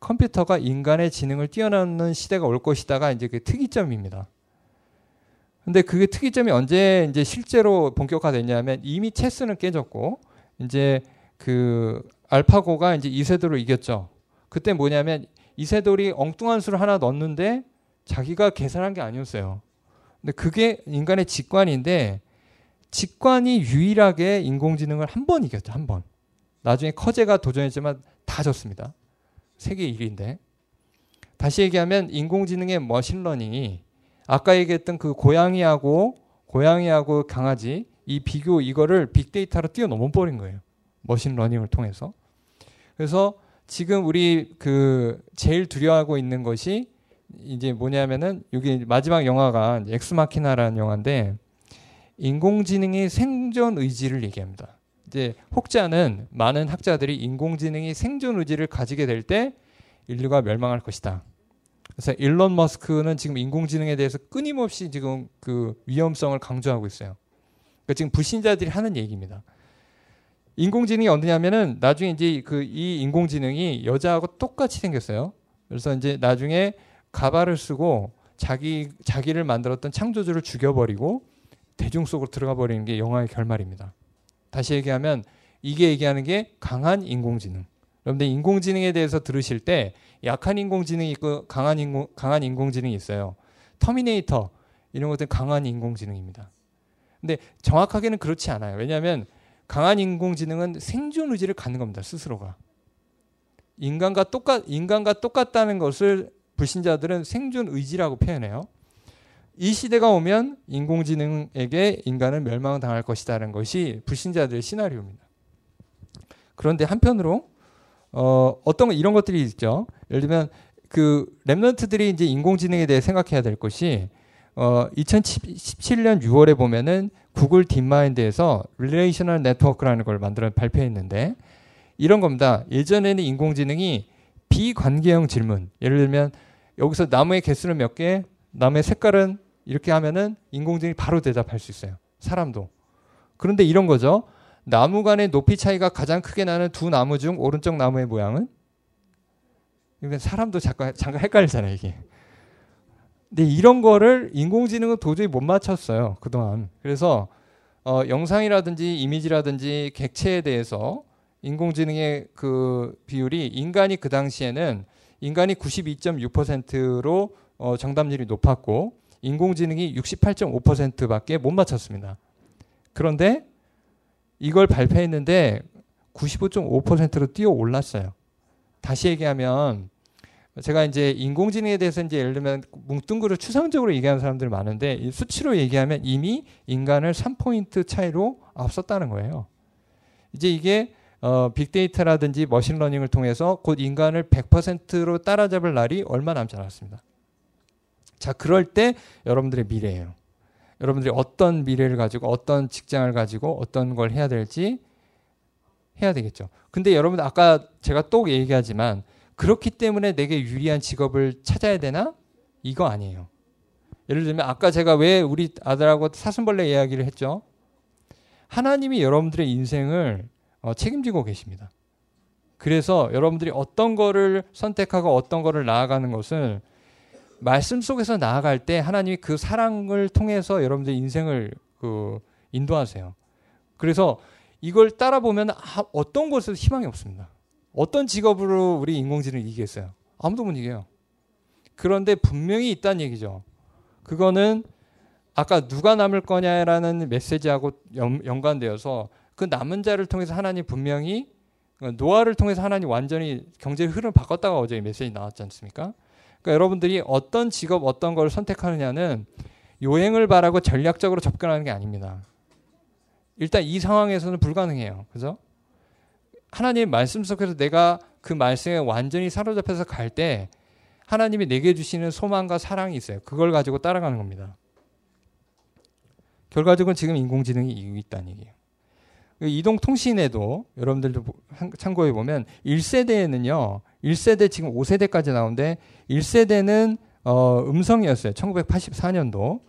컴퓨터가 인간의 지능을 뛰어넘는 시대가 올 것이다가 이제 그 특이점입니다. 근데 그게 특이점이 언제 이제 실제로 본격화됐냐면 이미 체스는 깨졌고 이제 그 알파고가 이제 이세돌을 이겼죠. 그때 뭐냐면 이세돌이 엉뚱한 수를 하나 넣었는데 자기가 계산한 게 아니었어요. 근데 그게 인간의 직관인데 직관이 유일하게 인공지능을 한 번 이겼죠. 한 번. 나중에 커제가 도전했지만 다 졌습니다. 세계 1위인데. 다시 얘기하면 인공지능의 machine learning이 아까 얘기했던 그 고양이하고 고양이하고 강아지 이 비교 이거를 빅데이터로 뛰어넘어 버린 거예요. machine learning을 통해서. 그래서 지금 우리 그 제일 두려워하고 있는 것이 이제 뭐냐면은 여기 마지막 영화가 엑스마키나라는 영화인데 인공지능의 생존 의지를 얘기합니다. 이제 혹자는 많은 학자들이 인공지능이 생존 의지를 가지게 될 때 인류가 멸망할 것이다. 그래서 일론 머스크는 지금 인공지능에 대해서 끊임없이 지금 그 위험성을 강조하고 있어요. 그러니까 지금 불신자들이 하는 얘기입니다. 인공지능이 어디냐면은 나중에 이제 그 이 인공지능이 여자하고 똑같이 생겼어요. 그래서 이제 나중에 가발을 쓰고 자기 자기를 만들었던 창조주를 죽여버리고 대중 속으로 들어가 버리는 게 영화의 결말입니다. 다시 얘기하면 이게 얘기하는 게 강한 인공지능. 여러분들 인공지능에 대해서 들으실 때 약한 인공지능이 있고 강한 인공 강한 인공지능이 있어요. 터미네이터 이런 것들 강한 인공지능입니다. 근데 정확하게는 그렇지 않아요. 왜냐하면 강한 인공지능은 생존 의지를 갖는 겁니다. 스스로가 인간과 똑같 인간과 똑같다는 것을 불신자들은 생존 의지라고 표현해요. 이 시대가 오면 인공지능에게 인간은 멸망당할 것이다는 것이 불신자들의 시나리오입니다. 그런데 한편으로 어, 어떤 이런 것들이 있죠. 예를 들면 그 remnant들이 이제 인공지능에 대해 생각해야 될 것이 어, 2017년 6월에 보면은 Google DeepMind에서 relational network라는 걸 만들어 발표했는데 이런 겁니다. 예전에는 인공지능이 비관계형 질문. 예를 들면 여기서 나무의 개수는 몇 개, 나무의 색깔은 이렇게 하면은 인공지능이 바로 대답할 수 있어요. 사람도. 그런데 이런 거죠. 나무 간의 높이 차이가 가장 크게 나는 두 나무 중 오른쪽 나무의 모양은? 사람도 잠깐, 잠깐 헷갈리잖아요, 이게. 근데 이런 거를 인공지능은 도저히 못 맞췄어요, 그동안. 그래서 어, 영상이라든지 이미지라든지 객체에 대해서 인공지능의 그 비율이 인간이 그 당시에는 인간이 92.6%로 어, 정답률이 높았고 인공지능이 68.5%밖에 못 맞췄습니다. 그런데 이걸 발표했는데 95.5%로 뛰어 올랐어요. 다시 얘기하면 제가 이제 인공지능에 대해서 이제 예를 들면 뭉뚱그려 추상적으로 얘기하는 사람들 많은데 수치로 얘기하면 이미 인간을 3포인트 차이로 앞섰다는 거예요. 이제 이게 어, 빅데이터라든지 machine learning을 통해서 곧 인간을 100%로 따라잡을 날이 얼마 남지 않았습니다. 자, 그럴 때 여러분들의 미래예요. 여러분들이 어떤 미래를 가지고 어떤 직장을 가지고 어떤 걸 해야 될지 해야 되겠죠. 근데 여러분 아까 제가 또 얘기하지만 그렇기 때문에 내게 유리한 직업을 찾아야 되나? 이거 아니에요. 예를 들면 아까 제가 왜 우리 아들하고 사슴벌레 이야기를 했죠? 하나님이 여러분들의 인생을 어, 책임지고 계십니다. 그래서 여러분들이 어떤 거를 선택하고 어떤 거를 나아가는 것을 말씀 속에서 나아갈 때 하나님이 그 사랑을 통해서 여러분들 인생을 그 인도하세요. 그래서 이걸 따라 보면 어떤 곳에서 희망이 없습니다. 어떤 직업으로 우리 인공지능을 이기겠어요? 아무도 못 이겨요. 그런데 분명히 있다는 얘기죠. 그거는 아까 누가 남을 거냐라는 메시지하고 연, 관되어서 그 남은 자를 통해서 하나님 분명히 노아를 통해서 하나님 완전히 경제 흐름을 바꿨다가 어제 메시지 나왔지 않습니까? 그러니까 여러분들이 어떤 직업 어떤 걸 선택하느냐는 요행을 바라고 전략적으로 접근하는 게 아닙니다. 일단 이 상황에서는 불가능해요. 그죠? 하나님 말씀 속에서 내가 그 말씀에 완전히 사로잡혀서 갈 때 하나님이 내게 주시는 소망과 사랑이 있어요. 그걸 가지고 따라가는 겁니다. 결과적으로 지금 인공지능이 이기고 있다는 얘기예요. 그 이동통신에도 여러분들도 참고해 보면 1세대에는요. 1세대 지금 5세대까지 나오는데 1세대는 어, 음성이었어요. 1984년도.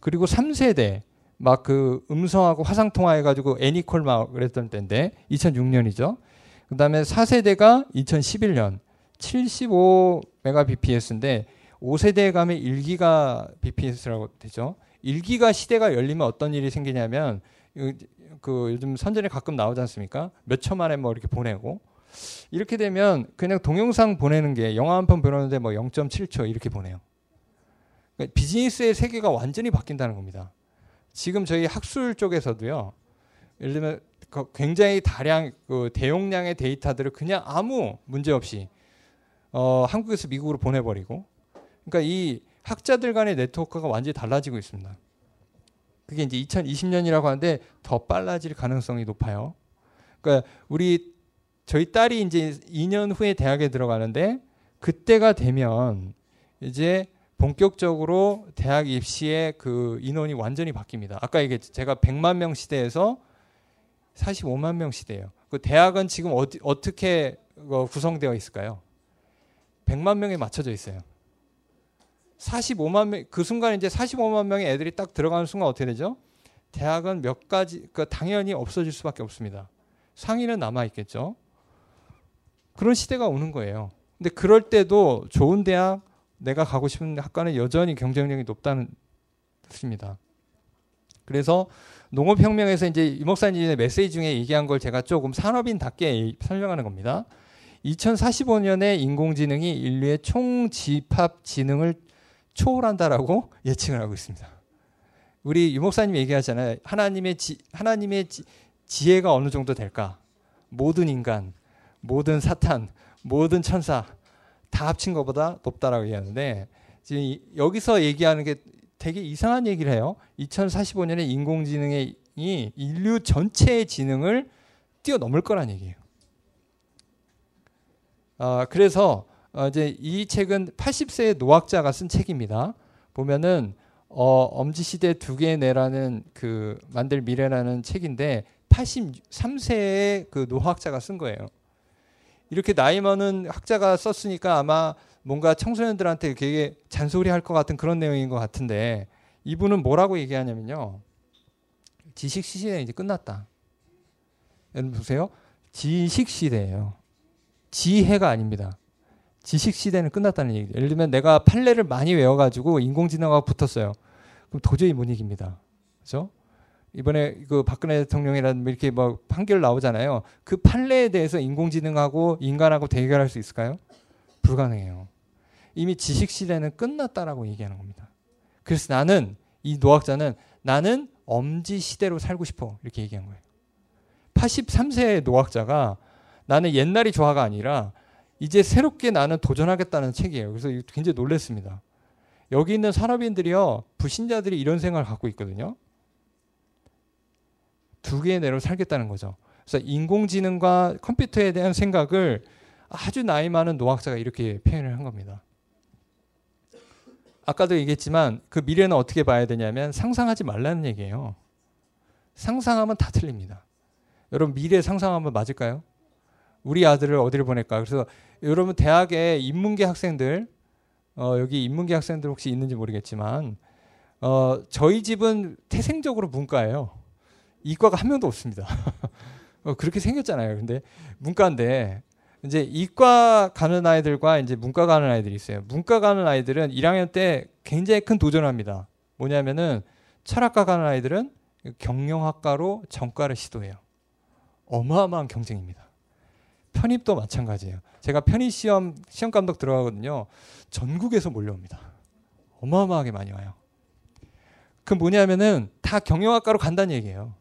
그리고 3세대 막 그 음성하고 화상 통화해 가지고 애니콜 막 그랬던 때인데 2006년이죠. 그 다음에 4세대가 2011년 75 메가bps인데 5세대에 가면 1기가 bps라고 되죠. 1기가 시대가 열리면 어떤 일이 생기냐면 그 요즘 선전에 가끔 나오지 않습니까? 몇 초 만에 뭐 이렇게 보내고 이렇게 되면 그냥 동영상 보내는 게 영화 한 편 보내는데 뭐 0.7초 이렇게 보내요. 그러니까 비즈니스의 세계가 완전히 바뀐다는 겁니다. 지금 저희 학술 쪽에서도요. 예를 들면 그 굉장히 다량 그 대용량의 데이터들을 그냥 아무 문제 없이 어, 한국에서 미국으로 보내버리고 그러니까 이 학자들 간의 네트워크가 완전히 달라지고 있습니다. 그게 이제 2020년이라고 하는데 더 빨라질 가능성이 높아요. 그러니까 우리 저희 딸이 이제 2년 후에 대학에 들어가는데 그때가 되면 이제 본격적으로 대학 입시의 그 인원이 완전히 바뀝니다. 아까 이게 제가 100만 명 시대에서 45만 명 시대예요. 그 대학은 지금 어디, 어떻게 어, 구성되어 있을까요? 100만 명에 맞춰져 있어요. 45만 명, 그 순간 이제 45만 명의 애들이 딱 들어가는 순간 어떻게 되죠? 대학은 몇 가지, 그 당연히 없어질 수밖에 없습니다. 상위는 남아 있겠죠. 그런 시대가 오는 거예요. 근데 그럴 때도 좋은 대학, 내가 가고 싶은 학과는 여전히 경쟁력이 높다는 뜻입니다. 그래서 농업혁명에서 이제 이 목사님의 메시지 중에 얘기한 걸 제가 조금 산업인답게 설명하는 겁니다. 2045년에 인공지능이 인류의 총집합 지능을 초월한다라고 예측을 하고 있습니다. 우리 유목사님 얘기하잖아요. 하나님의 지, 하나님의 지, 지혜가 어느 정도 될까? 모든 인간, 모든 사탄, 모든 천사 다 합친 것보다 높다라고 얘기하는데 지금 여기서 얘기하는 게 되게 이상한 얘기를 해요. 2045년에 인공지능이 인류 전체의 지능을 뛰어넘을 거란 얘기예요. 아, 그래서 어, 이제 이 책은 80세의 노학자가 쓴 책입니다. 보면은 어, 엄지 시대 두개 내라는 그 만들 미래라는 책인데 83세의 그 노학자가 쓴 거예요. 이렇게 나이 많은 학자가 썼으니까 아마 뭔가 청소년들한테 되게 잔소리 할 것 같은 그런 내용인 것 같은데 이분은 뭐라고 얘기하냐면요. 지식 시대는 이제 끝났다. 여러분 보세요. 지식 시대예요. 지혜가 아닙니다. 지식 시대는 끝났다는 얘기죠. 예를 들면 내가 판례를 많이 외워가지고 인공지능하고 붙었어요. 그럼 도저히 못 이깁니다. 그죠? 이번에 그 박근혜 대통령이라든 이렇게 뭐 판결 나오잖아요. 그 판례에 대해서 인공지능하고 인간하고 대결할 수 있을까요? 불가능해요. 이미 지식 시대는 끝났다라고 얘기하는 겁니다. 그래서 나는 이 노학자는 나는 엄지 시대로 살고 싶어 이렇게 얘기한 거예요. 83세의 노학자가 나는 옛날이 좋아가 아니라 이제 새롭게 나는 도전하겠다는 책이에요. 그래서 굉장히 놀랐습니다. 여기 있는 산업인들이요, 불신자들이 이런 생각을 갖고 있거든요. 두 개의 내로 살겠다는 거죠. 그래서 인공지능과 컴퓨터에 대한 생각을 아주 나이 많은 노학자가 이렇게 표현을 한 겁니다. 아까도 얘기했지만 그 미래는 어떻게 봐야 되냐면 상상하지 말라는 얘기예요. 상상하면 다 틀립니다. 여러분 미래 상상하면 맞을까요? 우리 아들을 어디를 보낼까? 그래서 여러분 대학에 인문계 학생들 어, 여기 인문계 학생들 혹시 있는지 모르겠지만 어, 저희 집은 태생적으로 문과예요. 이과가 한 명도 없습니다. 어, 그렇게 생겼잖아요. 근데 문과인데 이제 이과 가는 아이들과 이제 문과 가는 아이들이 있어요. 문과 가는 아이들은 1학년 때 굉장히 큰 도전을 합니다. 뭐냐면은 철학과 가는 아이들은 경영학과로 전과를 시도해요. 어마어마한 경쟁입니다. 편입도 마찬가지예요. 제가 편입 시험 시험 감독 들어가거든요. 전국에서 몰려옵니다. 어마어마하게 많이 와요. 그 뭐냐면은 다 경영학과로 간다는 얘기예요.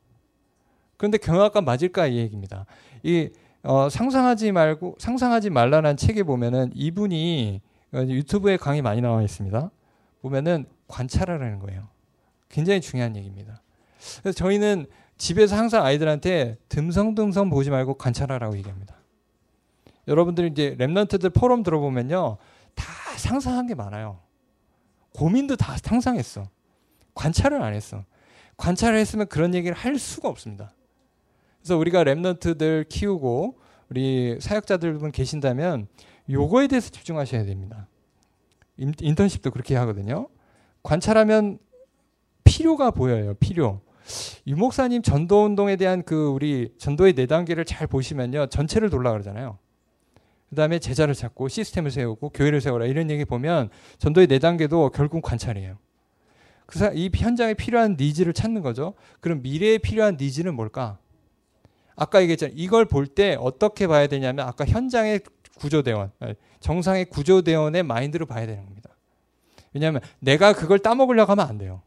그런데 경영학과 맞을까 이 얘기입니다. 이 어, 상상하지 말고 상상하지 말라는 책에 보면은 이분이 어, 유튜브에 강의 많이 나와 있습니다. 보면은 관찰하라는 거예요. 굉장히 중요한 얘기입니다. 그래서 저희는 집에서 항상 아이들한테 듬성듬성 보지 말고 관찰하라고 얘기합니다. 여러분들이 이제 랩런트들 포럼 들어보면요. 다 상상한 게 많아요. 고민도 다 상상했어. 관찰을 안 했어. 관찰을 했으면 그런 얘기를 할 수가 없습니다. 그래서 우리가 랩런트들 키우고 우리 사역자들 분 계신다면 요거에 대해서 집중하셔야 됩니다. 인턴십도 그렇게 하거든요. 관찰하면 필요가 보여요. 필요. 유 목사님 전도 운동에 대한 그 우리 전도의 네 단계를 잘 보시면요. 전체를 돌라 그러잖아요. 그다음에 제자를 찾고 시스템을 세우고 교회를 세워라 이런 얘기 보면 전도의 네 단계도 결국 관찰이에요. 그래서 이 현장에 필요한 needs를 찾는 거죠. 그럼 미래에 필요한 needs는 뭘까? 아까 얘기했잖아요. 이걸 볼 때 어떻게 봐야 되냐면 아까 현장의 구조대원, 정상의 구조대원의 마인드로 봐야 되는 겁니다. 왜냐하면 내가 그걸 따먹으려고 하면 안 돼요.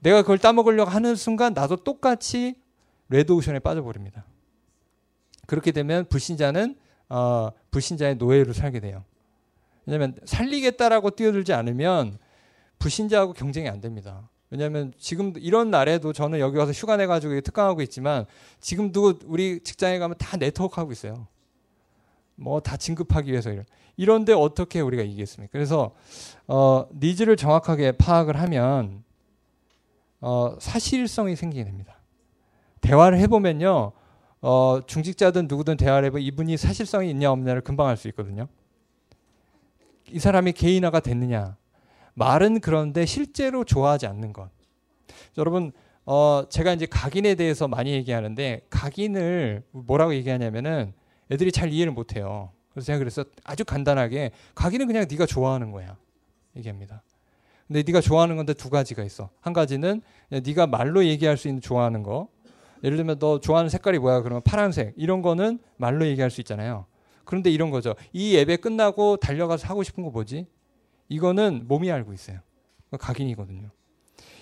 내가 그걸 따먹으려고 하는 순간 나도 똑같이 레드오션에 빠져버립니다. 그렇게 되면 불신자는 어, 불신자의 노예로 살게 돼요. 왜냐하면 살리겠다라고 뛰어들지 않으면 불신자하고 경쟁이 안 됩니다. 왜냐하면 지금 이런 날에도 저는 여기 와서 휴가 내가지고 특강하고 있지만 지금도 우리 직장에 가면 다 네트워크 하고 있어요. 뭐 다 진급하기 위해서 이런. 이런데 어떻게 우리가 이기겠습니까? 그래서 어, needs를 정확하게 파악을 하면 어, 사실성이 생기게 됩니다. 대화를 해보면요. 어, 중직자든 누구든 대화를 해보면 이분이 사실성이 있냐 없냐를 금방 알 수 있거든요. 이 사람이 개인화가 됐느냐. 말은 그런데 실제로 좋아하지 않는 것. 여러분, 어, 제가 이제 각인에 대해서 많이 얘기하는데 각인을 뭐라고 얘기하냐면은 애들이 잘 이해를 못 해요. 그래서 제가 그래서 아주 간단하게 각인은 그냥 네가 좋아하는 거야. 얘기합니다. 근데 네가 좋아하는 건데 두 가지가 있어. 한 가지는 네가 말로 얘기할 수 있는 좋아하는 거. 예를 들면 너 좋아하는 색깔이 뭐야? 그러면 파란색. 이런 거는 말로 얘기할 수 있잖아요. 그런데 이런 거죠. 이 예배 끝나고 달려가서 하고 싶은 거 뭐지? 이거는 몸이 알고 있어요. 각인이거든요.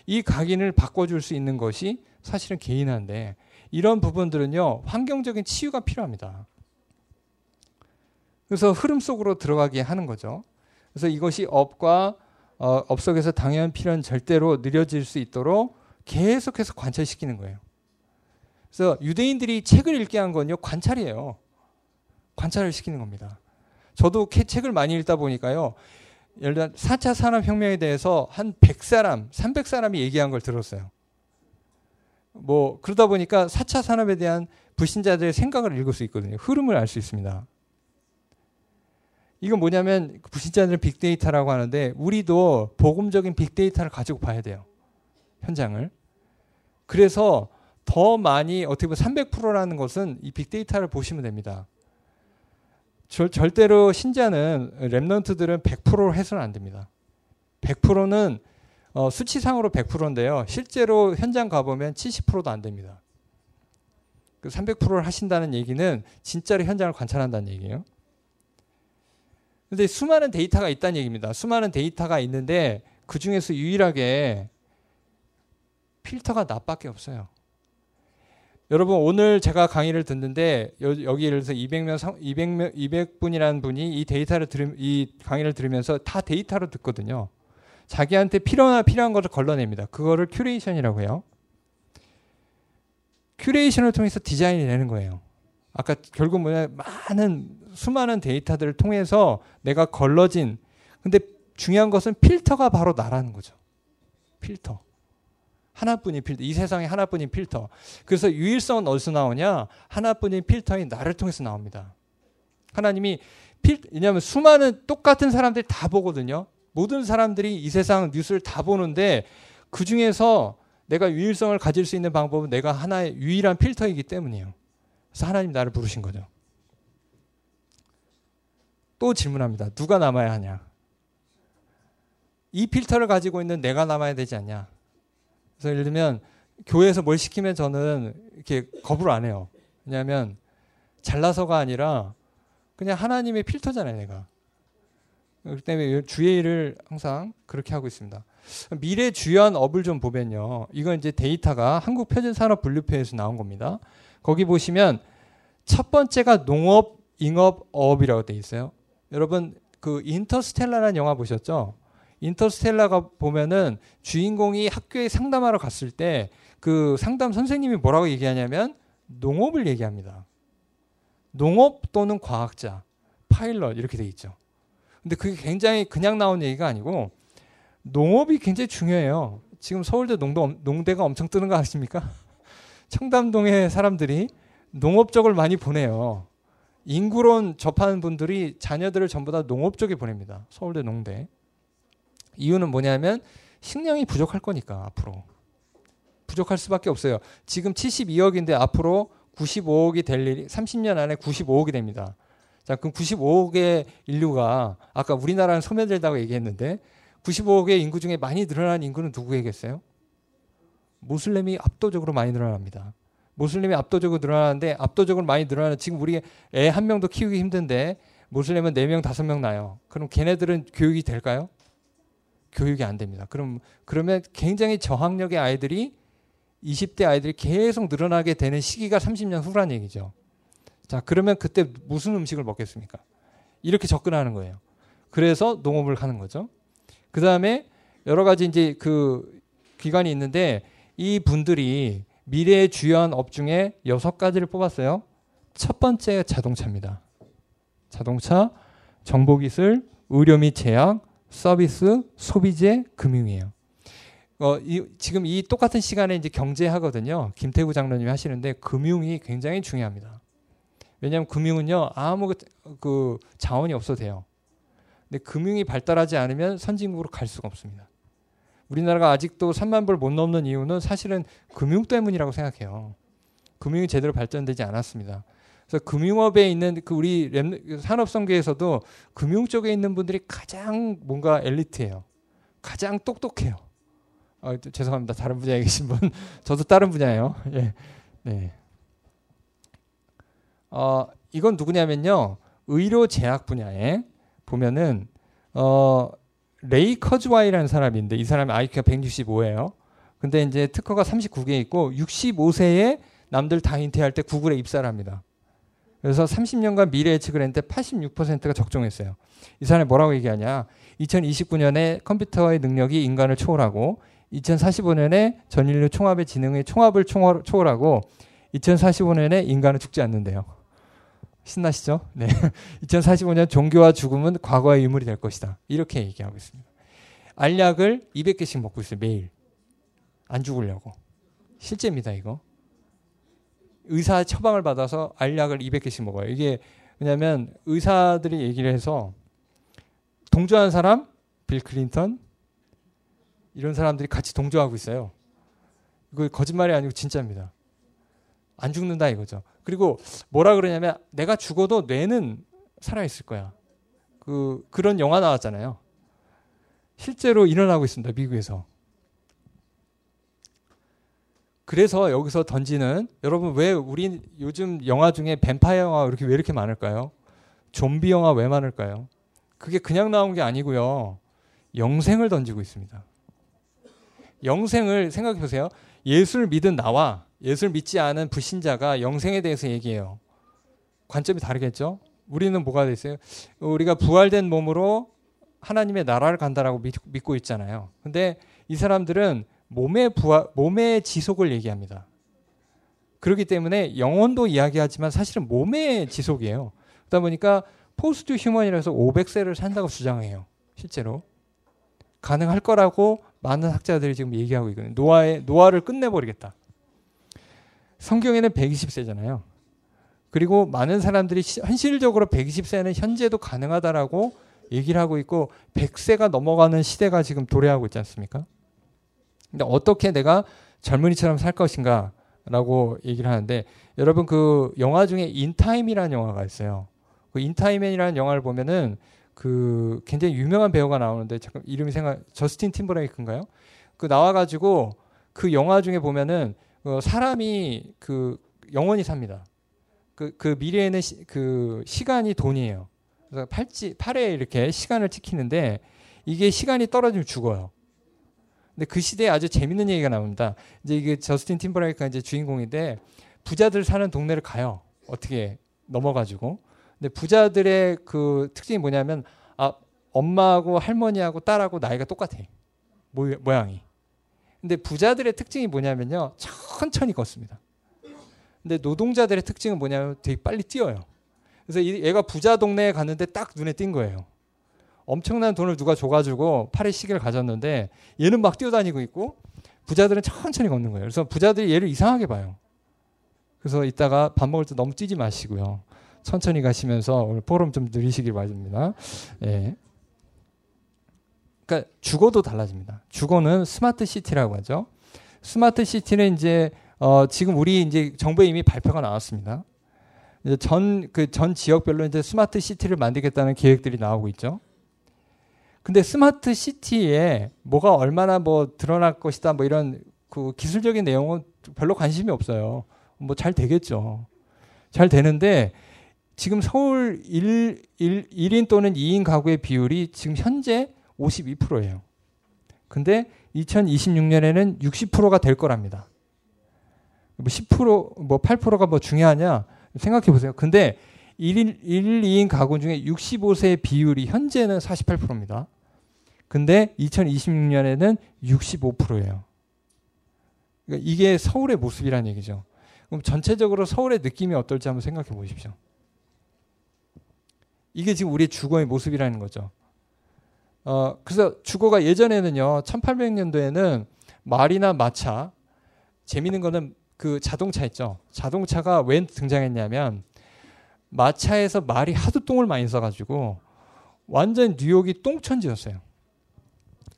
이 각인을 바꿔줄 수 있는 것이 사실은 개인한데 이런 부분들은요 환경적인 치유가 필요합니다. 그래서 흐름 속으로 들어가게 하는 거죠. 그래서 이것이 업과 어, 업 속에서 당연 필연 절대로 누려질 수 있도록 계속해서 관찰시키는 거예요. 그래서 유대인들이 책을 읽게 한 건요 관찰이에요. 관찰을 시키는 겁니다. 저도 책을 많이 읽다 보니까요. 예를 들어 4차 산업혁명에 대해서 한 100사람, 300사람이 얘기한 걸 들었어요. 뭐 그러다 보니까 4차 산업에 대한 불신자들의 생각을 읽을 수 있거든요. 흐름을 알 수 있습니다. 이건 뭐냐면 불신자들은 빅데이터라고 하는데 우리도 복음적인 빅데이터를 가지고 봐야 돼요. 현장을. 그래서 더 많이 어떻게 보면 300%라는 것은 이 빅데이터를 보시면 됩니다. 절, 절대로 신자는 Remnant들은 100%로 해서는 안 됩니다. 100%는 어, 수치상으로 100%인데요. 실제로 현장 가보면 70%도 안 됩니다. 그 300%를 하신다는 얘기는 진짜로 현장을 관찰한다는 얘기예요. 근데 수많은 데이터가 있다는 얘기입니다. 수많은 데이터가 있는데 그 중에서 유일하게 필터가 나밖에 없어요. 여러분 오늘 제가 강의를 듣는데 여 기 예를 들어서 200명 200명 200분이라는 분이 이 데이터를 들으 이 강의를 들으면서 다 데이터로 듣거든요. 자기한테 필요한 필요한 것을 걸러냅니다. 그거를 curation이라고 해요. curation을 통해서 디자인이 되는 거예요. 아까 결국 뭐냐 많은 수많은 데이터들을 통해서 내가 걸러진 근데 중요한 것은 필터가 바로 나라는 거죠. 필터. 하나뿐인 필터. 이 세상에 하나뿐인 필터. 그래서 유일성은 어디서 나오냐? 하나뿐인 필터인 나를 통해서 나옵니다. 하나님이 필, 왜냐하면 수많은 똑같은 사람들이 다 보거든요. 모든 사람들이 이 세상 뉴스를 다 보는데 그 중에서 내가 유일성을 가질 수 있는 방법은 내가 하나의 유일한 필터이기 때문이에요. 그래서 하나님 나를 부르신 거죠. 또 질문합니다. 누가 남아야 하냐? 이 필터를 가지고 있는 내가 남아야 되지 않냐? 그래서 예를 들면 교회에서 뭘 시키면 저는 이렇게 거부를 안 해요. 왜냐하면 잘나서가 아니라 그냥 하나님의 필터잖아요, 내가. 그렇기 때문에 주의 일을 항상 그렇게 하고 있습니다. 미래 주연 업을 좀 보면요. 이건 이제 데이터가 한국 표준 산업 분류표에서 나온 겁니다. 거기 보시면 첫 번째가 농업, 잉업, 어업이라고 돼 있어요. 여러분 그 인터스텔라라는 영화 보셨죠? 인터스텔라가 보면은 주인공이 학교에 상담하러 갔을 때 그 상담 선생님이 뭐라고 얘기하냐면 농업을 얘기합니다. 농업 또는 과학자, 파일럿 이렇게 돼 있죠. 근데 그게 굉장히 그냥 나온 얘기가 아니고 농업이 굉장히 중요해요. 지금 서울대 농도, 농대가 엄청 뜨는 거 아십니까? 청담동의 사람들이 농업 쪽을 많이 보내요. 인구론 접하는 분들이 자녀들을 전부 다 농업 쪽에 보냅니다. 서울대 농대. 이유는 뭐냐면 식량이 부족할 거니까 앞으로 부족할 수밖에 없어요. 지금 72억인데 앞으로 95억이 될 일이 30년 안에 95억이 됩니다. 자, 그럼 95억의 인류가 아까 우리나라는 소멸된다고 얘기했는데 95억의 인구 중에 많이 늘어난 인구는 누구에겠어요? 모슬렘이 압도적으로 많이 늘어납니다. 모슬렘이 압도적으로 늘어나는데 압도적으로 많이 늘어나는 지금 우리 애 한 명도 키우기 힘든데 모슬렘은 4명, 5명 나요. 그럼 걔네들은 교육이 될까요? 교육이 안 됩니다. 그럼 그러면 굉장히 저학력의 아이들이 20대 아이들이 계속 늘어나게 되는 시기가 30년 후란 얘기죠. 자, 그러면 그때 무슨 음식을 먹겠습니까? 이렇게 접근하는 거예요. 그래서 농업을 하는 거죠. 그 다음에 여러 가지 이제 그 기관이 있는데 이 분들이 미래의 주요한 업 중에 여섯 가지를 뽑았어요. 첫 번째 자동차입니다. 자동차, 정보기술, 의료 및 제약, 서비스, 소비재, 금융이에요. 어, 이, 지금 이 똑같은 시간에 이제 경제 하거든요. 김태구 장로님이 하시는데 금융이 굉장히 중요합니다. 왜냐하면 금융은요 아무 그, 그 자원이 없어도 돼요. 근데 금융이 발달하지 않으면 선진국으로 갈 수가 없습니다. 우리나라가 아직도 3만 불 못 넘는 이유는 사실은 금융 때문이라고 생각해요. 금융이 제대로 발전되지 않았습니다. 그래서 금융업에 있는 그 우리 산업성계에서도 금융 쪽에 있는 분들이 가장 뭔가 엘리트예요. 가장 똑똑해요. 어, 죄송합니다. 다른 분야에 계신 분. 저도 다른 분야예요. 예. 네. 어, 이건 누구냐면요. 의료 제약 분야에 보면은 어, 레이 커즈와이라는 사람인데 이 사람이 IQ가 165예요. 근데 이제 특허가 39개 있고 65세에 남들 다 인퇴할 때 구글에 입사를 합니다. 그래서 30년간 미래 예측을 했는데 86%가 적중했어요. 이 사람이 뭐라고 얘기하냐? 2029년에 컴퓨터의 능력이 인간을 초월하고 2045년에 전 인류 총합의 지능의 총합을 초월하고 2045년에 인간은 죽지 않는데요. 신나시죠? 네. 2045년 종교와 죽음은 과거의 유물이 될 것이다. 이렇게 얘기하고 있습니다. 알약을 200개씩 먹고 있어요. 매일. 안 죽으려고. 실제입니다, 이거. 의사 처방을 받아서 알약을 200개씩 먹어요. 이게 왜냐하면 의사들이 얘기를 해서 동조한 사람 빌 클린턴 이런 사람들이 같이 동조하고 있어요. 이거 거짓말이 아니고 진짜입니다. 안 죽는다 이거죠. 그리고 뭐라 그러냐면 내가 죽어도 뇌는 살아 있을 거야. 그 그런 영화 나왔잖아요. 실제로 일어나고 있습니다. 미국에서. 그래서 여기서 던지는 여러분 왜 우리 요즘 영화 중에 뱀파이어 영화 이렇게 왜 이렇게 많을까요? 좀비 영화 왜 많을까요? 그게 그냥 나온 게 아니고요. 영생을 던지고 있습니다. 영생을 생각해 보세요. 예수를 믿은 나와 예수를 믿지 않은 불신자가 영생에 대해서 얘기해요. 관점이 다르겠죠? 우리는 뭐가 됐어요? 우리가 부활된 몸으로 하나님의 나라를 간다라고 믿, 고 있잖아요. 근데 이 사람들은 몸의 부활, 몸의 지속을 얘기합니다. 그렇기 때문에 영혼도 이야기하지만 사실은 몸의 지속이에요. 그러다 보니까 post-human이라서 500세를 산다고 주장해요. 실제로. 가능할 거라고 많은 학자들이 지금 얘기하고 있거든요. 노아의, 노아를 끝내버리겠다. 성경에는 120세잖아요. 그리고 많은 사람들이 현실적으로 120세는 현재도 가능하다라고 얘기를 하고 있고 100세가 넘어가는 시대가 지금 도래하고 있지 않습니까? 근데 어떻게 내가 젊은이처럼 살 것인가 라고 얘기를 하는데 여러분 그 영화 중에 인타임이라는 영화가 있어요. 그 인타임이라는 영화를 보면은 그 굉장히 유명한 배우가 나오는데 잠깐 이름이 생각 저스틴 팀버레이크인가요? 그 나와 가지고 그 영화 중에 보면은 어 사람이 그 영원히 삽니다. 그, 그 미래에는 시, 그 시간이 돈이에요. 그래서 팔찌, 팔에 이렇게 시간을 찍히는데 이게 시간이 떨어지면 죽어요. 근데 그 시대에 아주 재밌는 얘기가 나옵니다. 이제 이게 저스틴 팀버레이크가 이제 주인공인데 부자들 사는 동네를 가요. 어떻게 넘어가지고. 근데 부자들의 그 특징이 뭐냐면 아 엄마하고 할머니하고 딸하고 나이가 똑같아. 모, 모양이. 근데 부자들의 특징이 뭐냐면요. 천천히 걷습니다. 근데 노동자들의 특징은 뭐냐면 되게 빨리 뛰어요. 그래서 얘가 부자 동네에 갔는데 딱 눈에 띈 거예요. 엄청난 돈을 누가 줘가지고 팔에 시계를 가졌는데 얘는 막 뛰어다니고 있고 부자들은 천천히 걷는 거예요. 그래서 부자들이 얘를 이상하게 봐요. 그래서 이따가 밥 먹을 때 너무 뛰지 마시고요. 천천히 가시면서 오늘 포럼 좀 누리시길 바랍니다. 예. 그러니까 주거도 달라집니다. 주거는 smart city라고 하죠. smart city는 이제 어 지금 우리 이제 정부에 이미 발표가 나왔습니다. 전국적 지역별로 이제 smart city를 만들겠다는 계획들이 나오고 있죠. 근데 smart city에 뭐가 얼마나 뭐 드러날 것이다 뭐 이런 그 기술적인 내용은 별로 관심이 없어요. 뭐 잘 되겠죠. 잘 되는데 지금 서울 1, 1, 1인 또는 2인 가구의 비율이 지금 현재 52%예요. 근데 2026년에는 60%가 될 거랍니다. 뭐 10%, 뭐 8%가 뭐 중요하냐 생각해 보세요. 근데 1인, 1, 2인 가구 중에 65세의 비율이 현재는 48%입니다. 근데 2026년에는 65%예요. 그러니까 이게 서울의 모습이라는 얘기죠. 그럼 전체적으로 서울의 느낌이 어떨지 한번 생각해 보십시오. 이게 지금 우리의 주거의 모습이라는 거죠. 어, 그래서 주거가 예전에는요, 1800년도에는 말이나 마차, 재밌는 거는 그 자동차 있죠. 자동차가 왜 등장했냐면, 마차에서 말이 하도 똥을 많이 써가지고, 완전 뉴욕이 똥천지였어요.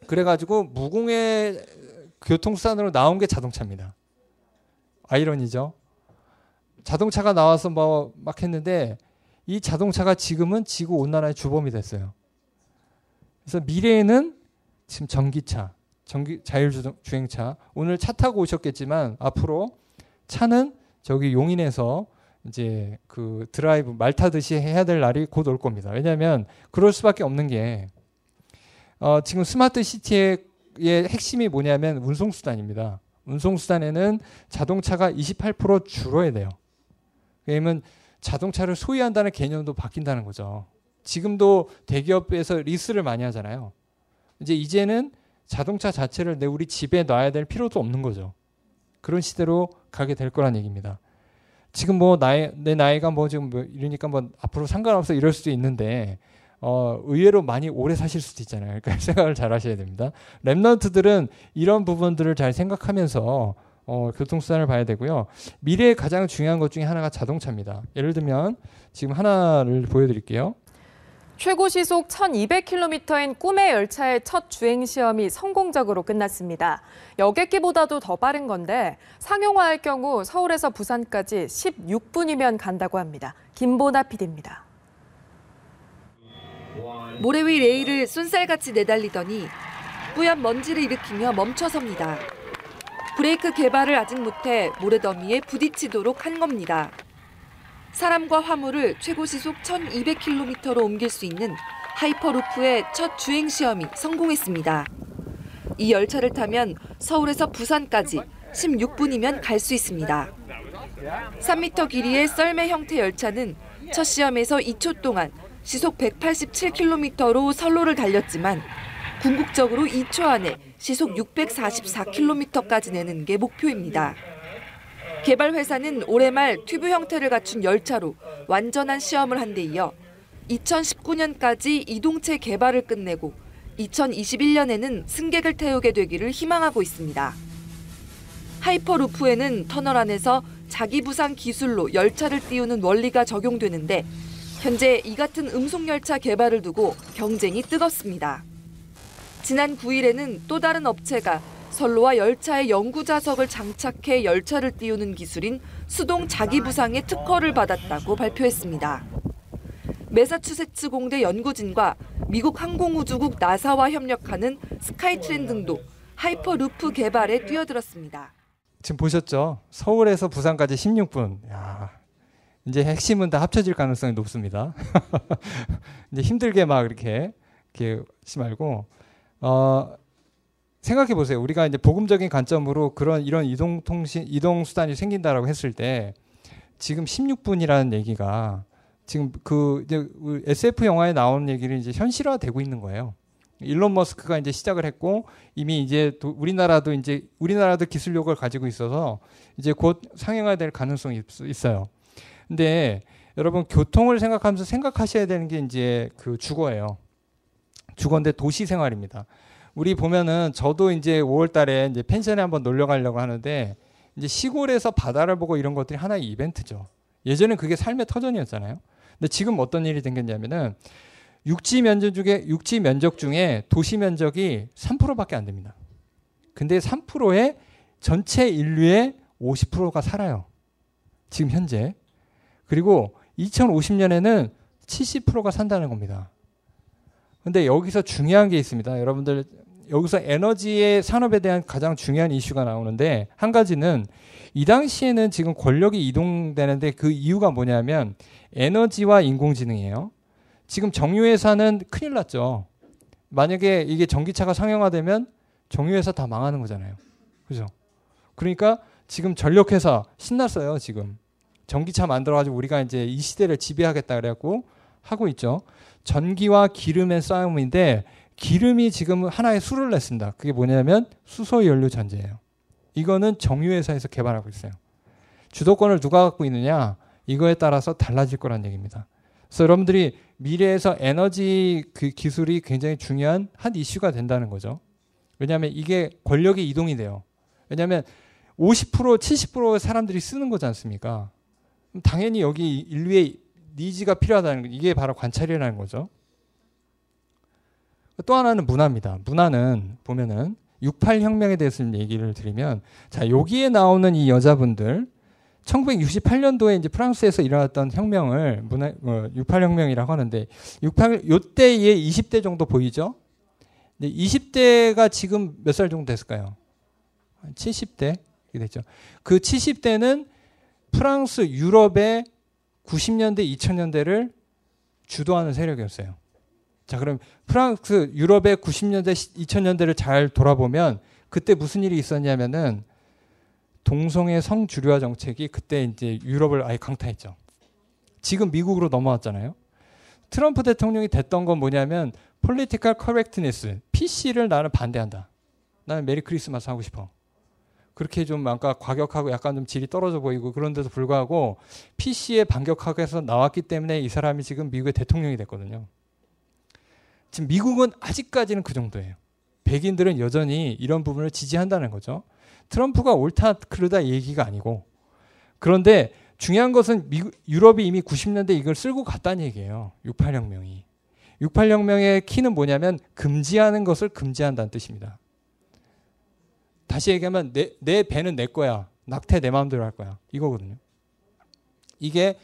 그래가지고 무공의 교통수단으로 나온 게 자동차입니다. 아이러니죠. 자동차가 나와서 뭐 막 했는데 이 자동차가 지금은 지구 온난화의 주범이 됐어요. 그래서 미래에는 지금 전기차, 전기 자율주행차 오늘 차 타고 오셨겠지만 앞으로 차는 저기 용인에서 이제 그 드라이브 말 타듯이 해야 될 날이 곧 올 겁니다. 왜냐하면 그럴 수밖에 없는 게 어, 지금 smart city의 핵심이 뭐냐면 운송 수단입니다. 운송 수단에는 자동차가 28% 줄어야 돼요. 왜냐면 자동차를 소유한다는 개념도 바뀐다는 거죠. 지금도 대기업에서 리스를 많이 하잖아요. 이제 이제는 자동차 자체를 내 우리 집에 놔야 될 필요도 없는 거죠. 그런 시대로 가게 될 거란 얘기입니다. 지금 뭐 나이 내 나이가 뭐 지금 뭐 이러니까 뭐 앞으로 상관없어 이럴 수도 있는데 어, 의외로 많이 오래 사실 수도 있잖아요. 그러니까 생각을 잘 하셔야 됩니다. 랩런트들은 이런 부분들을 잘 생각하면서 어, 교통수단을 봐야 되고요. 미래에 가장 중요한 것 중에 하나가 자동차입니다. 예를 들면 지금 하나를 보여드릴게요. 최고 시속 1200km인 꿈의 열차의 첫 주행 시험이 성공적으로 끝났습니다. 여객기보다도 더 빠른 건데 상용화할 경우 서울에서 부산까지 16분이면 간다고 합니다. 김보나 PD입니다. 모래 위 레일을 쏜살같이 내달리더니 뿌연 먼지를 일으키며 멈춰섭니다. 브레이크 개발을 아직 못해 모래더미에 부딪히도록 한 겁니다. 사람과 화물을 최고 시속 1200km로 옮길 수 있는 하이퍼루프의 첫 주행 시험이 성공했습니다. 이 열차를 타면 서울에서 부산까지 16분이면 갈 수 있습니다. 3m 길이의 썰매 형태 열차는 첫 시험에서 2초 동안 시속 187km로 선로를 달렸지만 궁극적으로 2초 안에 시속 644km까지 내는 게 목표입니다. 개발 회사는 올해 말 튜브 형태를 갖춘 열차로 완전한 시험을 한 데 이어 2019년까지 이동체 개발을 끝내고 2021년에는 승객을 태우게 되기를 희망하고 있습니다. 하이퍼루프에는 터널 안에서 자기 부상 기술로 열차를 띄우는 원리가 적용되는데 현재 이 같은 음속 열차 개발을 두고 경쟁이 뜨겁습니다. 지난 9일에는 또 다른 업체가 선로와 열차의 영구 좌석을 장착해 열차를 띄우는 기술인 수동 자기 부상의 특허를 받았다고 발표했습니다. 매사추세츠 공대 연구진과 미국 항공우주국 나사와 협력하는 스카이트랜 등도 하이퍼루프 개발에 뛰어들었습니다. 지금 보셨죠? 서울에서 부산까지 16분. 야, 이제 핵심은 다 합쳐질 가능성이 높습니다. 이제 힘들게 막 이렇게 이렇게 하지 말고 어, 생각해 보세요. 우리가 이제 복음적인 관점으로 그런 이런 이동 통신 이동 수단이 생긴다라고 했을 때 지금 16분이라는 얘기가 지금 그 이제 SF 영화에 나오는 얘기를 이제 현실화되고 있는 거예요. 일론 머스크가 이제 시작을 했고 이미 이제 우리나라도 이제 우리나라도 기술력을 가지고 있어서 이제 곧 상용화될 가능성이 있어요. 근데 여러분 교통을 생각하면서 생각하셔야 되는 게 이제 그 주거예요. 주거인데 도시 생활입니다. 우리 보면은 저도 이제 5월 달에 이제 펜션에 한번 놀러 가려고 하는데 이제 시골에서 바다를 보고 이런 것들이 하나의 이벤트죠. 예전엔 그게 삶의 터전이었잖아요. 근데 지금 어떤 일이 생겼냐면은 육지 면적 중에 육지 면적 중에 도시 면적이 3%밖에 안 됩니다. 근데 3%의 전체 인류의 50%가 살아요. 지금 현재. 그리고 2050년에는 70%가 산다는 겁니다. 근데 여기서 중요한 게 있습니다. 여러분들 여기서 에너지의 산업에 대한 가장 중요한 이슈가 나오는데 한 가지는 이 당시에는 지금 권력이 이동되는데 그 이유가 뭐냐면 에너지와 인공지능이에요. 지금 정유회사는 큰일 났죠. 만약에 이게 전기차가 상용화되면 정유회사 다 망하는 거잖아요. 그죠? 그러니까 지금 전력회사 신났어요, 지금. 전기차 만들어가지고 우리가 이제 이 시대를 지배하겠다 그래갖고 하고 있죠. 전기와 기름의 싸움인데 기름이 지금 하나의 수를 냈습니다. 그게 뭐냐면 수소 연료 전지예요. 이거는 정유회사에서 개발하고 있어요. 주도권을 누가 갖고 있느냐 이거에 따라서 달라질 거란 얘기입니다. 그래서 여러분들이 미래에서 에너지 그 기술이 굉장히 중요한 한 이슈가 된다는 거죠. 왜냐하면 이게 권력이 이동이 돼요. 왜냐하면 50% 70% 사람들이 쓰는 거지 않습니까? 당연히 여기 인류의 니즈가 필요하다는 거 이게 바로 관찰이라는 거죠. 또 하나는 문화입니다. 문화는 보면은 68혁명에 대해서 얘기를 드리면 자 여기에 나오는 이 여자분들 1968년도에 이제 프랑스에서 일어났던 혁명을 문화 어, 68혁명이라고 하는데 68 요때에 20대 정도 보이죠? 20대가 지금 몇 살 정도 됐을까요? 70대 됐죠. 그 70대는 프랑스 유럽의 90년대 2000년대를 주도하는 세력이었어요. 자, 그럼 프랑스 유럽의 90년대 2000년대를 잘 돌아보면 그때 무슨 일이 있었냐면은 동성애 성주류화 정책이 그때 이제 유럽을 아예 강타했죠. 지금 미국으로 넘어왔잖아요. 트럼프 대통령이 됐던 건 뭐냐면 political correctness, PC를 나는 반대한다. 나는 메리 크리스마스 하고 싶어. 그렇게 좀 아까 과격하고 약간 좀 질이 떨어져 보이고 그런데도 불구하고 PC에 반격하게 해서 나왔기 때문에 이 사람이 지금 미국의 대통령이 됐거든요. 지금 미국은 아직까지는 그 정도예요. 백인들은 여전히 이런 부분을 지지한다는 거죠. 트럼프가 옳다 그르다 얘기가 아니고 그런데 중요한 것은 미국, 유럽이 이미 90년대 이걸 쓸고 갔다는 얘기예요. 68혁명이. 68혁명의 키는 뭐냐면 금지하는 것을 금지한다는 뜻입니다. 다시 얘기하면 내, 내 배는 내 거야. 낙태 내 마음대로 할 거야. 이거거든요. 이게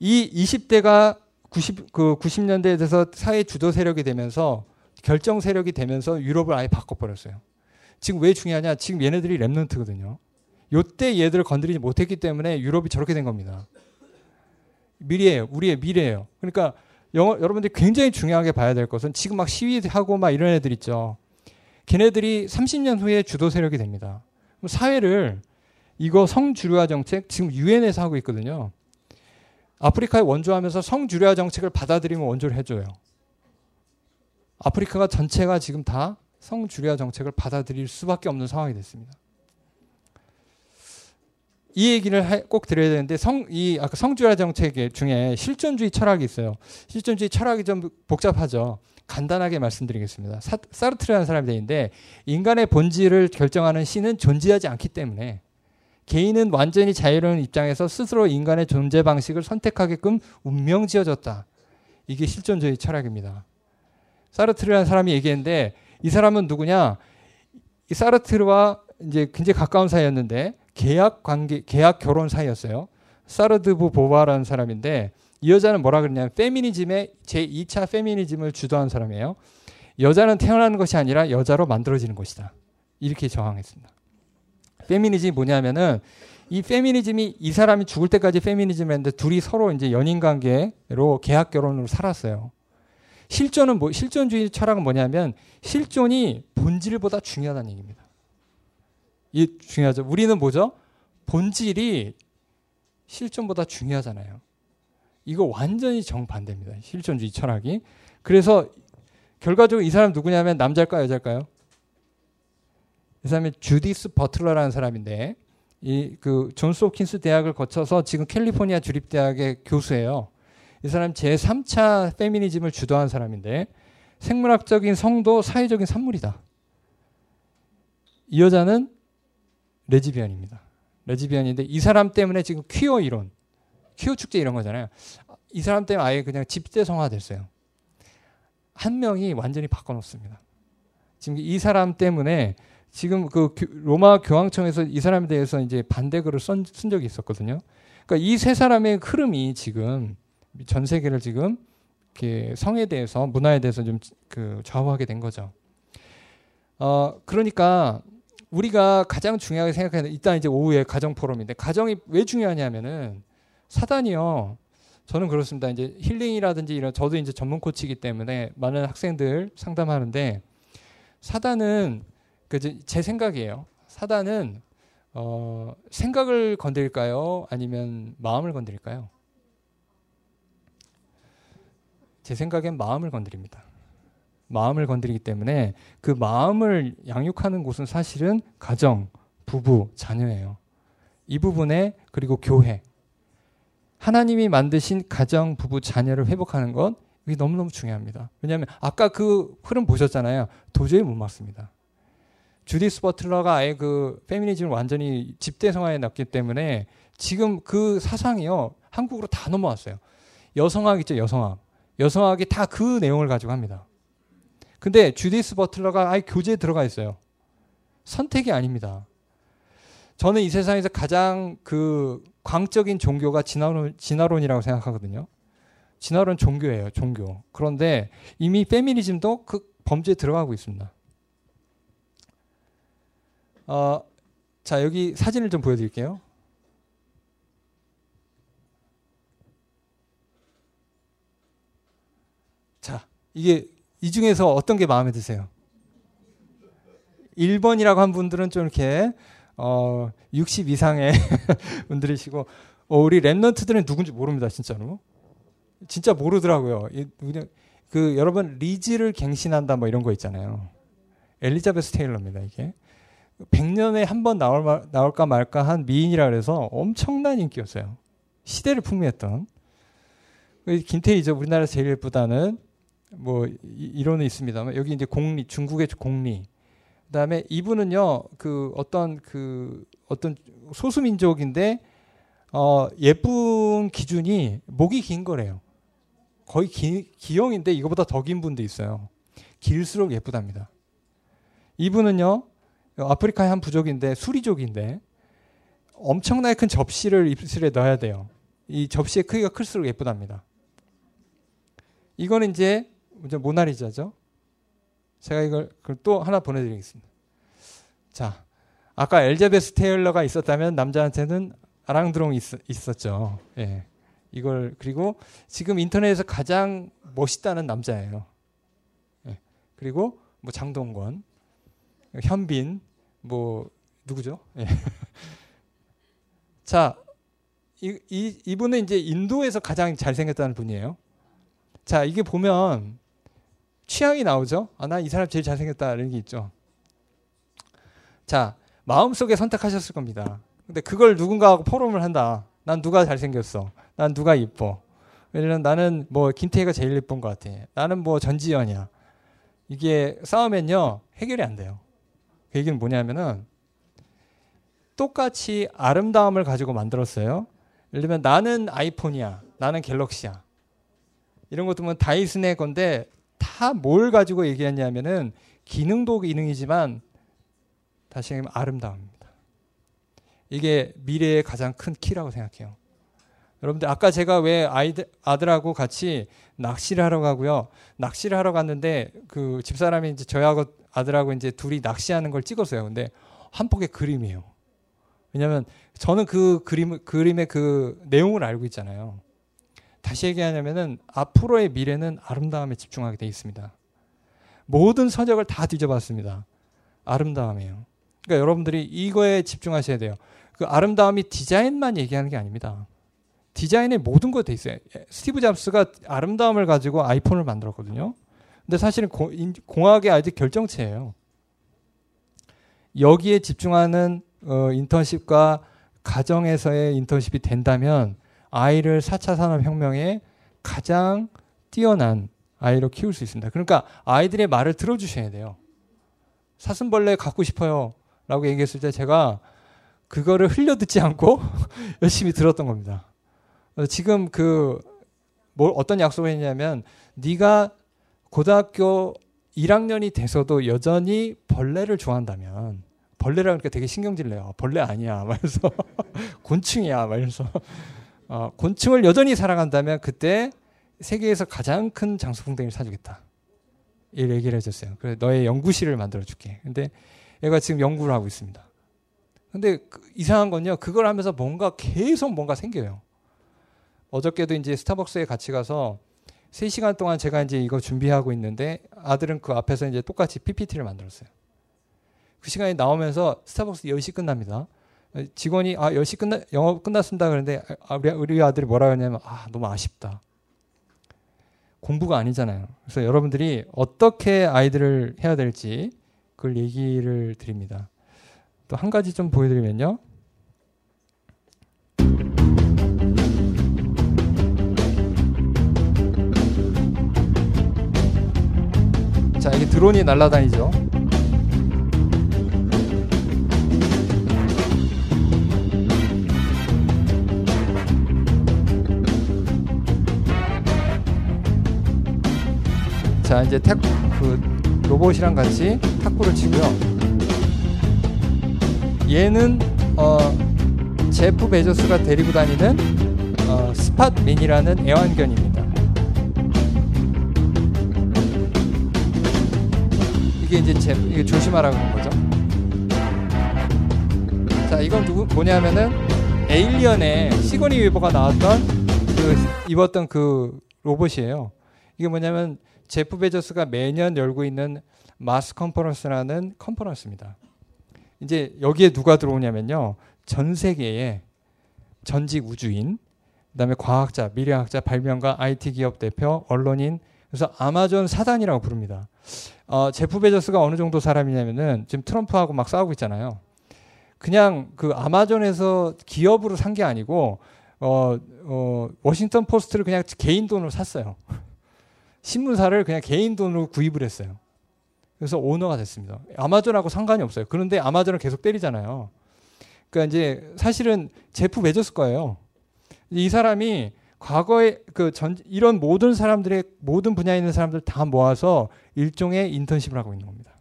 이 20대가 90, 그 90년대에 돼서 사회 주도 세력이 되면서 결정 세력이 되면서 유럽을 아예 바꿔버렸어요. 지금 왜 중요하냐? 지금 얘네들이 랩런트거든요. 요때 얘들을 건드리지 못했기 때문에 유럽이 저렇게 된 겁니다. 미래예요. 우리의 미래예요. 그러니까 영어, 여러분들이 굉장히 중요하게 봐야 될 것은 지금 막 시위하고 막 이런 애들 있죠. 걔네들이 30년 후에 주도 세력이 됩니다. 사회를 이거 성주류화 정책 지금 유엔에서 하고 있거든요. 아프리카에 원조하면서 성주류화 정책을 받아들이면 원조를 해줘요. 아프리카가 전체가 지금 다 성주류화 정책을 받아들일 수밖에 없는 상황이 됐습니다. 이 얘기를 꼭 드려야 되는데 성 이 아까 성주류화 정책 중에 실존주의 철학이 있어요. 실존주의 철학이 좀 복잡하죠. 간단하게 말씀드리겠습니다. 사, 사르트르라는 사람이 되는데 인간의 본질을 결정하는 신은 존재하지 않기 때문에 개인은 완전히 자유로운 입장에서 스스로 인간의 존재 방식을 선택하게끔 운명 지어졌다. 이게 실존주의 철학입니다. 사르트르라는 사람이 얘기했는데 이 사람은 누구냐? 이 사르트르와 이제 굉장히 가까운 사이였는데 계약 관계, 계약 결혼 사이였어요. 사르드부 보바라는 사람인데 이 여자는 뭐라 그러냐면 페미니즘의 제2차 페미니즘을 주도한 사람이에요. 여자는 태어나는 것이 아니라 여자로 만들어지는 것이다. 이렇게 저항했습니다. 페미니즘이 뭐냐면은 이 페미니즘이 이 사람이 죽을 때까지 페미니즘을 했는데 둘이 서로 이제 연인 관계로 계약 결혼으로 살았어요. 실존은 뭐 실존주의 철학은 뭐냐면 실존이 본질보다 중요하다는 얘기입니다. 이 중요하죠. 우리는 뭐죠? 본질이 실존보다 중요하잖아요. 이거 완전히 정반대입니다. 실존주의 철학이. 그래서 결과적으로 이 사람 누구냐면 남자일까요, 여자일까요? 이 사람이 주디스 버틀러라는 사람인데 이 그 존스 호킨스 대학을 거쳐서 지금 캘리포니아 주립 대학의 교수예요. 이 사람 제3차 페미니즘을 주도한 사람인데 생물학적인 성도 사회적인 산물이다. 이 여자는 레즈비언입니다. 레즈비언인데 이 사람 때문에 지금 퀴어 이론, 퀴어 축제 이런 거잖아요. 이 사람 때문에 아예 그냥 집대성화 됐어요. 한 명이 완전히 바꿔놓습니다. 지금 이 사람 때문에 지금 그 로마 교황청에서 이 사람에 대해서 이제 반대 글을 쓴, 쓴 적이 있었거든요. 그러니까 이 세 사람의 흐름이 지금 전 세계를 지금 이렇게 성에 대해서 문화에 대해서 좀 그 좌우하게 된 거죠. 어 그러니까 우리가 가장 중요하게 생각하는 일단 이제 오후에 가정 포럼인데 가정이 왜 중요하냐면은 사단이요. 저는 그렇습니다. 이제 힐링이라든지 이런 저도 이제 전문 코치이기 때문에 많은 학생들 상담하는데 사단은 그제 생각이에요. 사단은 어 생각을 건드릴까요? 아니면 마음을 건드릴까요? 제 생각엔 마음을 건드립니다. 마음을 건드리기 때문에 그 마음을 양육하는 곳은 사실은 가정, 부부, 자녀예요. 이 부분에 그리고 교회. 하나님이 만드신 가정, 부부, 자녀를 회복하는 것 이게 너무너무 중요합니다. 왜냐하면 아까 그 흐름 보셨잖아요. 도저히 못 막습니다. 주디스 버틀러가 아예 그 페미니즘을 완전히 집대성화에 놨기 때문에 지금 그 사상이요. 한국으로 다 넘어왔어요. 여성학 있죠, 여성학. 여성학이 다 그 내용을 가지고 합니다. 근데 주디스 버틀러가 아예 교재에 들어가 있어요. 선택이 아닙니다. 저는 이 세상에서 가장 그 광적인 종교가 진화론, 진화론이라고 생각하거든요. 진화론 종교예요, 종교. 그런데 이미 페미니즘도 그 범죄에 들어가고 있습니다. 어, 자, 여기 사진을 좀 보여드릴게요. 자, 이게 이 중에서 어떤 게 마음에 드세요? 1번이라고 한 분들은 좀 이렇게 어, 60 이상의 분들이시고 어, 우리 랩런트들은 누군지 모릅니다, 진짜로. 진짜 모르더라고요. 그 여러분 리즈를 갱신한다 뭐 이런 거 있잖아요. 엘리자베스 테일러입니다, 이게. 100년에 한 번 나올, 나올까 말까 한 미인이라 그래서 엄청난 인기였어요. 시대를 풍미했던. 그 김태희죠. 우리나라에서 제일 예쁘다는 뭐 이론은 있습니다만 여기 이제 공리 중국의 공리 그다음에 이분은요 그 어떤 그 어떤 소수 민족인데 어 예쁜 기준이 목이 긴 거래요. 거의 기, 기형인데 이거보다 더 긴 분도 있어요. 길수록 예쁘답니다. 이분은요 아프리카의 한 부족인데 수리족인데 엄청나게 큰 접시를 입술에 넣어야 돼요. 이 접시의 크기가 클수록 예쁘답니다. 이거는 이제 모나리자죠. 제가 이걸 또 하나 보내드리겠습니다. 자, 아까 엘자베스 테일러가 있었다면 남자한테는 아랑드롱 있, 있었죠. 예. 이걸 그리고 지금 인터넷에서 가장 멋있다는 남자예요. 예. 그리고 뭐 장동건, 현빈, 뭐 누구죠? 예. 자, 이, 이 이분은 이제 인도에서 가장 잘생겼다는 분이에요. 자, 이게 보면 취향이 나오죠. 아, 난이 사람 제일 잘생겼다 이런 게 있죠. 자, 마음속에 선택하셨을 겁니다. 근데 그걸 누군가하고 포럼을 한다. 난 누가 잘생겼어. 난 누가 이뻐. 왜냐면 나는 뭐 김태희가 제일 예쁜 것 같아. 나는 뭐 전지현이야. 이게 싸우면요 해결이 안 돼요. 그 얘기는 뭐냐면은 똑같이 아름다움을 가지고 만들었어요. 예를 들면 나는 아이폰이야. 나는 갤럭시야. 이런 것도 뭐 다이슨의 건데 다 뭘 가지고 얘기했냐면은 기능도 기능이지만 다시 얘기하면 아름다움입니다. 이게 미래의 가장 큰 키라고 생각해요. 여러분들 아까 제가 왜 아이들 아들하고 같이 낚시를 하러 가고요. 낚시를 하러 갔는데 그 집사람이 이제 저하고 아들하고 이제 둘이 낚시하는 걸 찍었어요. 근데 한 폭의 그림이에요. 왜냐하면 저는 그 그림 그림의 그 내용을 알고 있잖아요. 다시 얘기하냐면은 앞으로의 미래는 아름다움에 집중하게 돼 있습니다. 모든 서적을 다 뒤져봤습니다. 아름다움이에요. 그러니까 여러분들이 이거에 집중하셔야 돼요. 그 아름다움이 디자인만 얘기하는 게 아닙니다. 디자인에 모든 것돼 있어요. 스티브 잡스가 아름다움을 가지고 아이폰을 만들었거든요. 근데 사실은 공학의 아직 결정체예요. 여기에 집중하는 어, 인턴십과 가정에서의 인턴십이 된다면 아이를 4차 산업혁명에 가장 뛰어난 아이로 키울 수 있습니다. 그러니까 아이들의 말을 들어주셔야 돼요. 사슴벌레 갖고 싶어요. 라고 얘기했을 때 제가 그거를 흘려듣지 않고 열심히 들었던 겁니다. 지금 그, 뭘 어떤 약속을 했냐면, 네가 고등학교 1학년이 돼서도 여전히 벌레를 좋아한다면, 벌레라 그러니까 되게 신경질 내요. 벌레 아니야. 말해서 곤충이야. 말해서 어, 곤충을 여전히 사랑한다면 그때 세계에서 가장 큰 장수풍뎅이를 사주겠다. 이 얘기를 해줬어요. 그래 너의 연구실을 만들어줄게. 근데 얘가 지금 연구를 하고 있습니다. 근데 그 이상한 건요. 그걸 하면서 뭔가 계속 뭔가 생겨요. 어저께도 이제 스타벅스에 같이 가서 3시간 동안 제가 이제 이거 준비하고 있는데 아들은 그 앞에서 이제 똑같이 PPT를 만들었어요. 그 시간이 나오면서 스타벅스 10시 끝납니다. 직원이 아 10시 끝나 영업 끝났습니다 그런데 아, 우리, 우리 아들이 뭐라 하냐면 아 너무 아쉽다. 공부가 아니잖아요. 그래서 여러분들이 어떻게 아이들을 해야 될지 그걸 얘기를 드립니다. 또 한 가지 좀 보여드리면요. 자, 이게 드론이 날아다니죠. 자 이제 탁, 그 로봇이랑 같이 탁구를 치고요. 얘는 어, 제프 베조스가 데리고 다니는 어, 스팟 미니라는 애완견입니다. 이게 이제 제, 이게 조심하라고 하는 거죠. 자 이건 누구 뭐냐면은 에일리언에 시고니 위버가 나왔던 그 입었던 그 로봇이에요. 이게 뭐냐면 제프 베조스가 매년 열고 있는 마스 컨퍼런스라는 컨퍼런스입니다. 이제 여기에 누가 들어오냐면요. 전 세계에 전직 우주인, 그다음에 과학자, 미래학자, 발명가, IT 기업 대표, 언론인, 그래서 아마존 사단이라고 부릅니다. 어, 제프 베조스가 어느 정도 사람이냐면은 지금 트럼프하고 막 싸우고 있잖아요. 그냥 그 아마존에서 기업으로 산 게 아니고 어, 어, 워싱턴 포스트를 그냥 개인 돈으로 샀어요. 신문사를 그냥 개인 돈으로 구입을 했어요. 그래서 오너가 됐습니다. 아마존하고 상관이 없어요. 그런데 아마존을 계속 때리잖아요. 그러니까 이제 사실은 제프 베조스 거예요. 이 사람이 과거에 그 전 이런 모든 사람들의 모든 분야에 있는 사람들 다 모아서 일종의 인턴십을 하고 있는 겁니다.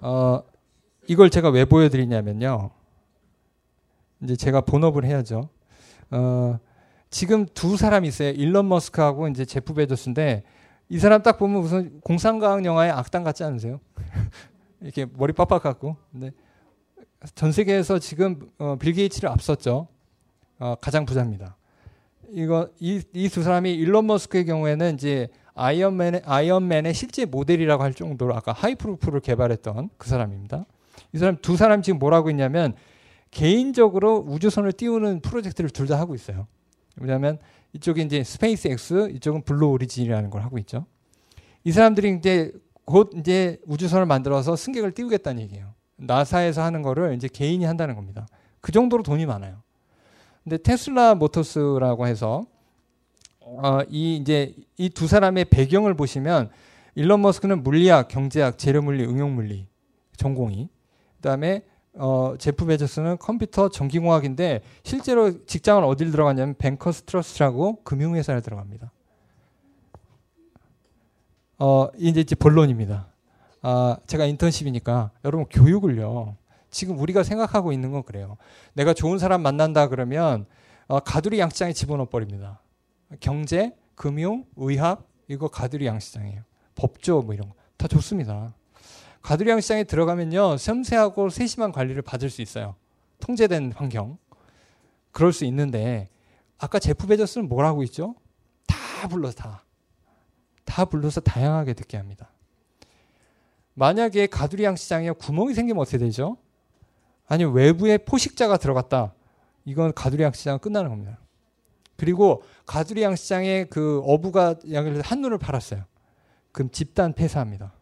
어, 이걸 제가 왜 보여드리냐면요. 이제 제가 본업을 해야죠. 어, 지금 두 사람이 있어요. 일론 머스크하고 이제 제프 베조스인데 이 사람 딱 보면 무슨 공상과학 영화의 악당 같지 않으세요? 이렇게 머리 빡빡 깎고. 근데 전 세계에서 지금 어, 빌 게이츠를 앞섰죠. 어, 가장 부자입니다. 이거 이이두 사람이 일론 머스크의 경우에는 이제 아이언맨의 아이언맨의 실제 모델이라고 할 정도로 아까 Hyperloop를 개발했던 그 사람입니다. 이 사람 두 사람 지금 뭐라고 있냐면 개인적으로 우주선을 띄우는 프로젝트를 둘 다 하고 있어요. 왜냐하면 이쪽이 이제 SpaceX, 이쪽은 Blue Origin이라는 걸 하고 있죠. 이 사람들이 이제 곧 이제 우주선을 만들어서 승객을 띄우겠다는 얘기예요. NASA에서 하는 거를 이제 개인이 한다는 겁니다. 그 정도로 돈이 많아요. 근데 Tesla Motors라고 해서 어, 이 이제 이 두 사람의 배경을 보시면 일론 머스크는 물리학, 경제학, 재료물리, 응용물리 전공이 그다음에 어, 제프 베조스는 컴퓨터 전기공학인데 실제로 직장은 어딜 들어갔냐면 Bankers Trust라고 금융회사에 들어갑니다. 어, 이제 이제 본론입니다. 아, 제가 인턴십이니까 여러분 교육을요. 지금 우리가 생각하고 있는 건 그래요. 내가 좋은 사람 만난다 그러면 어, 가두리 양시장에 집어넣어 버립니다. 경제, 금융, 의학 이거 가두리 양시장이에요. 법조 뭐 이런 거 다 좋습니다. 가두리 양시장에 들어가면요 섬세하고 세심한 관리를 받을 수 있어요. 통제된 환경 그럴 수 있는데 아까 제프 베저스는 뭘 하고 있죠? 다 불러서 다. 다 불러서 다양하게 듣게 합니다. 만약에 가두리 양시장에 구멍이 생기면 어떻게 되죠? 아니 외부에 포식자가 들어갔다. 이건 가두리양 시장은 끝나는 겁니다. 그리고 가두리양 시장에 그 어부가 한눈을 팔았어요. 그럼 집단 폐사합니다.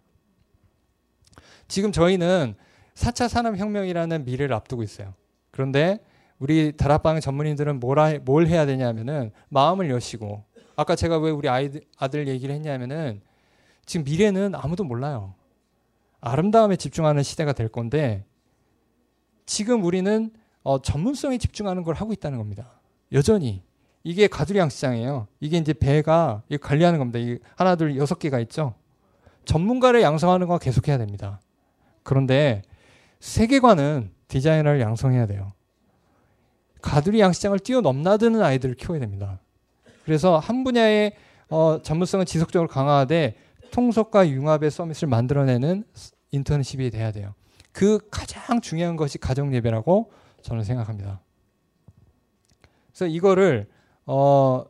지금 저희는 4차 산업혁명이라는 미래를 앞두고 있어요. 그런데 우리 다락방 전문인들은 뭘, 뭘 해야 되냐면은 마음을 여시고 아까 제가 왜 우리 아이들, 아들 얘기를 했냐면은 지금 미래는 아무도 몰라요. 아름다움에 집중하는 시대가 될 건데 지금 우리는 어, 전문성에 집중하는 걸 하고 있다는 겁니다. 여전히 이게 가두리양 시장이에요. 이게 이제 배가 관리하는 겁니다. 이 하나 둘 여섯 개가 있죠. 전문가를 양성하는 건 계속해야 됩니다. 그런데 세계관은 디자이너를 양성해야 돼요. 가두리 양시장을 뛰어넘나드는 아이들을 키워야 됩니다. 그래서 한 분야의 어, 전문성을 지속적으로 강화하되 통속과 융합의 서밋을 만들어내는 인턴십이 돼야 돼요. 그 가장 중요한 것이 가정 예배라고 저는 생각합니다. 그래서 이거를 어,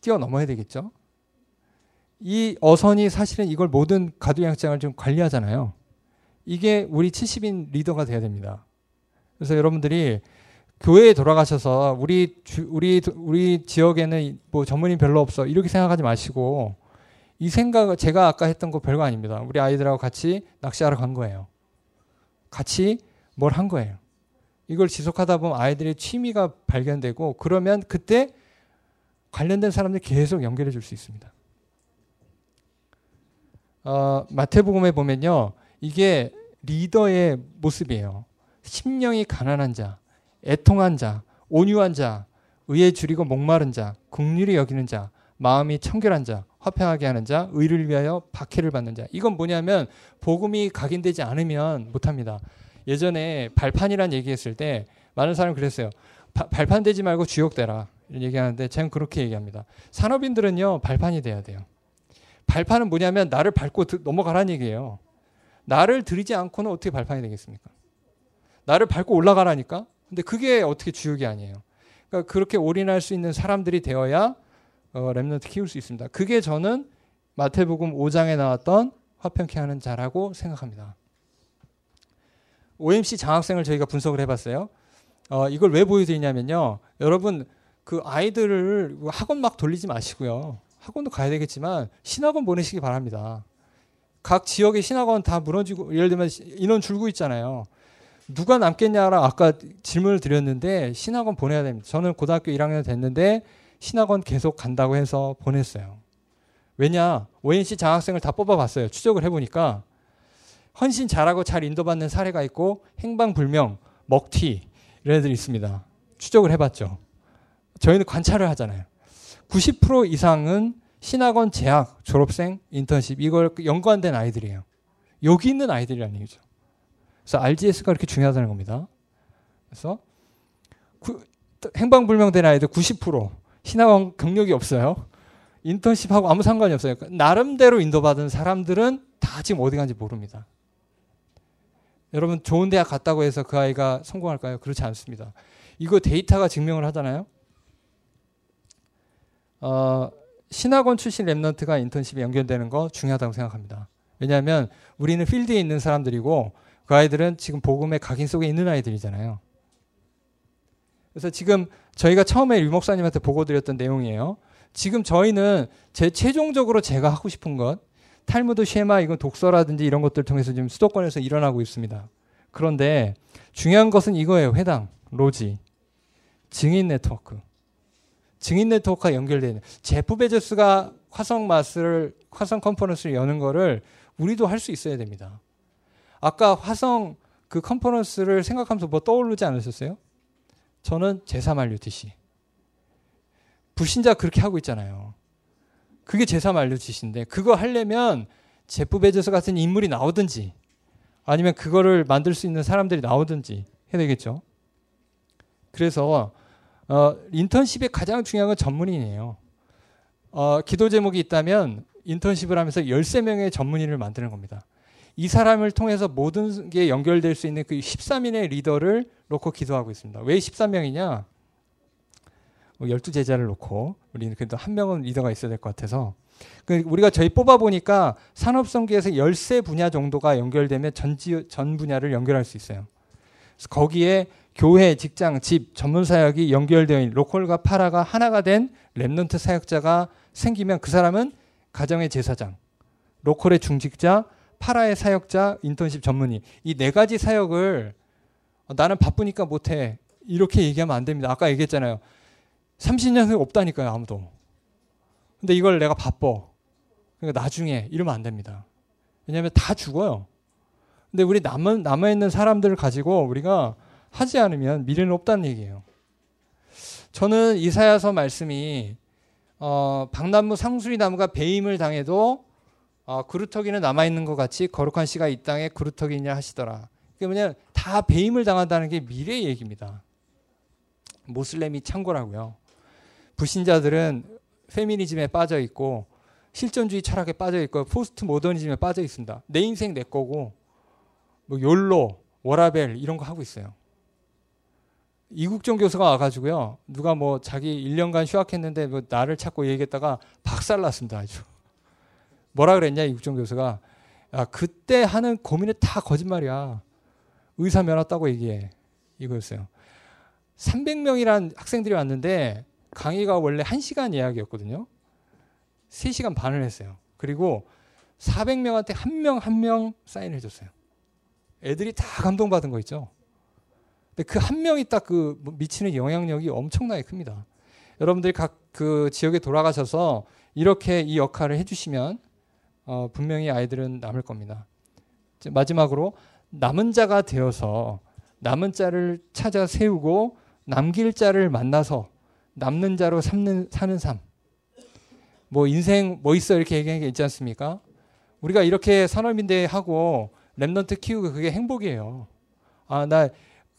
뛰어넘어야 되겠죠. 이 어선이 사실은 이걸 모든 가두양장을 좀 관리하잖아요. 이게 우리 70인 리더가 돼야 됩니다. 그래서 여러분들이 교회에 돌아가셔서 우리 주, 우리 우리 지역에는 뭐 전문인 별로 없어 이렇게 생각하지 마시고 이 생각 제가 아까 했던 거 별거 아닙니다. 우리 아이들하고 같이 낚시하러 간 거예요. 같이 뭘 한 거예요. 이걸 지속하다 보면 아이들의 취미가 발견되고 그러면 그때 관련된 사람들 계속 연결해 줄 수 있습니다. 어, 마태복음에 보면요. 이게 리더의 모습이에요. 심령이 가난한 자, 애통한 자, 온유한 자, 의에 줄이고 목마른 자, 국률이 여기는 자, 마음이 청결한 자, 화평하게 하는 자, 의를 위하여 박해를 받는 자. 이건 뭐냐면 복음이 각인되지 않으면 못합니다. 예전에 발판이란 얘기했을 때 많은 사람이 그랬어요. 바, 발판 되지 말고 주역되라. 이런 얘기하는데 저는 그렇게 얘기합니다. 산업인들은요 발판이 돼야 돼요. 발판은 뭐냐면 나를 밟고 넘어가라는 얘기예요. 나를 들이지 않고는 어떻게 발판이 되겠습니까? 나를 밟고 올라가라니까. 근데 그게 어떻게 주역이 아니에요. 그러니까 그렇게 올인할 수 있는 사람들이 되어야 어, 랩런트 키울 수 있습니다. 그게 저는 마태복음 5장에 나왔던 화평케 하는 자라고 생각합니다. OMC 장학생을 저희가 분석을 해봤어요. 어, 이걸 왜 보여드리냐면요. 여러분 그 아이들을 학원 막 돌리지 마시고요. 학원도 가야 되겠지만 신학원 보내시기 바랍니다. 각 지역의 신학원 다 무너지고 예를 들면 인원 줄고 있잖아요. 누가 남겠냐라 아까 질문을 드렸는데 신학원 보내야 됩니다. 저는 고등학교 1학년 됐는데 신학원 계속 간다고 해서 보냈어요. 왜냐 ONC 장학생을 다 뽑아봤어요. 추적을 해보니까 헌신 잘하고 잘 인도받는 사례가 있고 행방불명, 먹튀 이런 애들이 있습니다. 추적을 해봤죠. 저희는 관찰을 하잖아요. 90% 이상은 신학원 재학, 졸업생, 인턴십 이걸 연관된 아이들이에요. 여기 있는 아이들이라는 얘기죠. 그래서 RGS가 그렇게 중요하다는 겁니다. 그래서 구, 행방불명된 아이들 90% 신학원 경력이 없어요. 인턴십하고 아무 상관이 없어요. 나름대로 인도받은 사람들은 다 지금 어디 간지 모릅니다. 여러분 좋은 대학 갔다고 해서 그 아이가 성공할까요? 그렇지 않습니다. 이거 데이터가 증명을 하잖아요. 어, 신학원 출신 랩런트가 인턴십에 연결되는 거 중요하다고 생각합니다. 왜냐하면 우리는 필드에 있는 사람들이고 그 아이들은 지금 복음의 각인 속에 있는 아이들이잖아요. 그래서 지금 저희가 처음에 유 목사님한테 보고 드렸던 내용이에요. 지금 저희는 제 최종적으로 제가 하고 싶은 것 탈무드 쉐마 이건 독서라든지 이런 것들 통해서 지금 수도권에서 일어나고 있습니다. 그런데 중요한 것은 이거예요. 회당, 로지, 증인 네트워크. 증인 네트워크가 연결되는 제프 베저스가 화성 마스를 화성 컨퍼런스를 여는 거를 우리도 할 수 있어야 됩니다. 아까 화성 그 컨퍼런스를 생각하면서 뭐 떠오르지 않으셨어요? 저는 제사만류듯이 불신자 그렇게 하고 있잖아요. 그게 제사만류짓인데 그거 하려면 제프 베조스 같은 인물이 나오든지 아니면 그거를 만들 수 있는 사람들이 나오든지 해야 되겠죠. 그래서 어, 인턴십의 가장 중요한 건 전문인이에요. 어, 기도 제목이 있다면 인턴십을 하면서 13명의 전문인을 만드는 겁니다. 이 사람을 통해서 모든 게 연결될 수 있는 그 13인의 리더를 놓고 기도하고 있습니다. 왜 13명이냐? 12 제자를 놓고 우리는 그래도 한 명은 리더가 있어야 될 것 같아서 그 우리가 저희 뽑아 보니까 산업성계에서 열세 분야 정도가 연결되면 전지 전 분야를 연결할 수 있어요. 거기에 교회, 직장, 집, 전문 사역이 연결되어 있는 local과 para가 하나가 된 remnant 사역자가 생기면 그 사람은 가정의 제사장, local의 중직자, para의 사역자, 인턴십 전문의 이 네 가지 사역을 어, 나는 바쁘니까 못해 이렇게 얘기하면 안 됩니다. 아까 얘기했잖아요. 30년생 없다니까요 아무도. 근데 이걸 내가 바빠. 그러니까 나중에 이러면 안 됩니다. 왜냐하면 다 죽어요. 근데 우리 남은 남아 있는 사람들을 가지고 우리가 하지 않으면 미래는 없다는 얘기예요. 저는 이사야서 말씀이 어, 박나무 상수리 나무가 배임을 당해도 어, 그루터기는 남아 있는 것 같이 거룩한 씨가 이 땅에 그루터기냐 하시더라. 그게 뭐냐 다 배임을 당한다는 게 미래의 얘기입니다. 모슬렘이 창고라고요. 불신자들은 페미니즘에 빠져 있고 실존주의 철학에 빠져 있고 포스트 모더니즘에 빠져 있습니다. 내 인생 내 거고 뭐 욜로, 워라벨 이런 거 하고 있어요. 이국종 교수가 와가지고요. 누가 뭐 자기 1년간 휴학했는데 뭐 나를 찾고 얘기했다가 박살났습니다. 아주. 뭐라 그랬냐 이국종 교수가 야, 그때 하는 고민은 다 거짓말이야. 의사 면허 따고 얘기해. 이거였어요. 300명이란 학생들이 왔는데 강의가 원래 1시간 예약이었거든요. 3시간 반을 했어요. 그리고 400명한테 한 명 한 명 사인을 해줬어요. 애들이 다 감동받은 거 있죠. 근데 그 한 명이 딱 그 미치는 영향력이 엄청나게 큽니다. 여러분들이 각 그 지역에 돌아가셔서 이렇게 이 역할을 해주시면 어, 분명히 아이들은 남을 겁니다. 마지막으로 남은 자가 되어서 남은 자를 찾아 세우고 남길 자를 만나서 남는 자로 삼는, 사는 삶. 뭐 인생 뭐 있어 이렇게 얘기하는 게 있지 않습니까? 우리가 이렇게 산업인대 하고 remnant 키우고 그게 행복이에요. 아, 나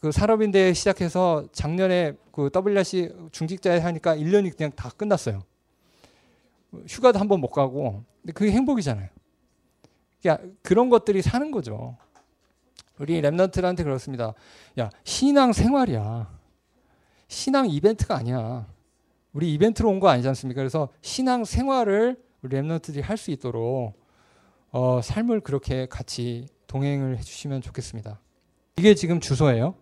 그 산업인대 시작해서 작년에 그 WRC 중직자에 하니까 1년이 그냥 다 끝났어요. 휴가도 한 번 못 가고. 근데 그게 행복이잖아요. 야, 그런 것들이 사는 거죠. 우리 랩넌트들한테 그렇습니다. 야, 신앙 생활이야. 신앙 이벤트가 아니야. 우리 이벤트로 온 거 아니지 않습니까? 그래서 신앙 생활을 우리 랩넌트들이 할 수 있도록 어, 삶을 그렇게 같이 동행을 해주시면 좋겠습니다. 이게 지금 주소예요.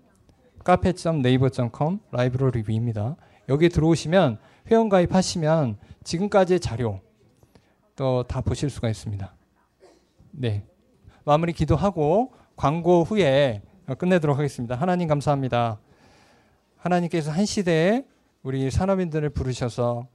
카페.네이버.com 라이브러리 위입니다. 여기 들어오시면 회원 가입하시면 지금까지의 자료 또 다 보실 수가 있습니다. 네. 마무리 기도하고 광고 후에 끝내도록 하겠습니다. 하나님 감사합니다. 하나님께서 한 시대에 우리 산업인들을 부르셔서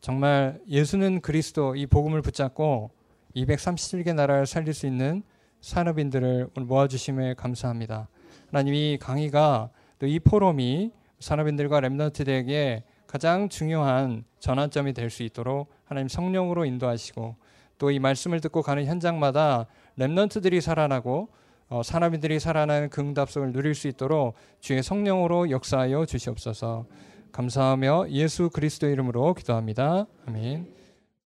정말 예수는 그리스도 이 복음을 붙잡고 237개 나라를 살릴 수 있는 산업인들을 모아주심에 감사합니다. 하나님 이 강의가 또 이 포럼이 산업인들과 랩런트들에게 가장 중요한 전환점이 될 수 있도록 하나님 성령으로 인도하시고 또 이 말씀을 듣고 가는 현장마다 랩런트들이 살아나고 어, 산업인들이 살아나는 그 응답성을 누릴 수 있도록 주의 성령으로 역사하여 주시옵소서. 감사하며 예수 그리스도 이름으로 기도합니다. 아멘.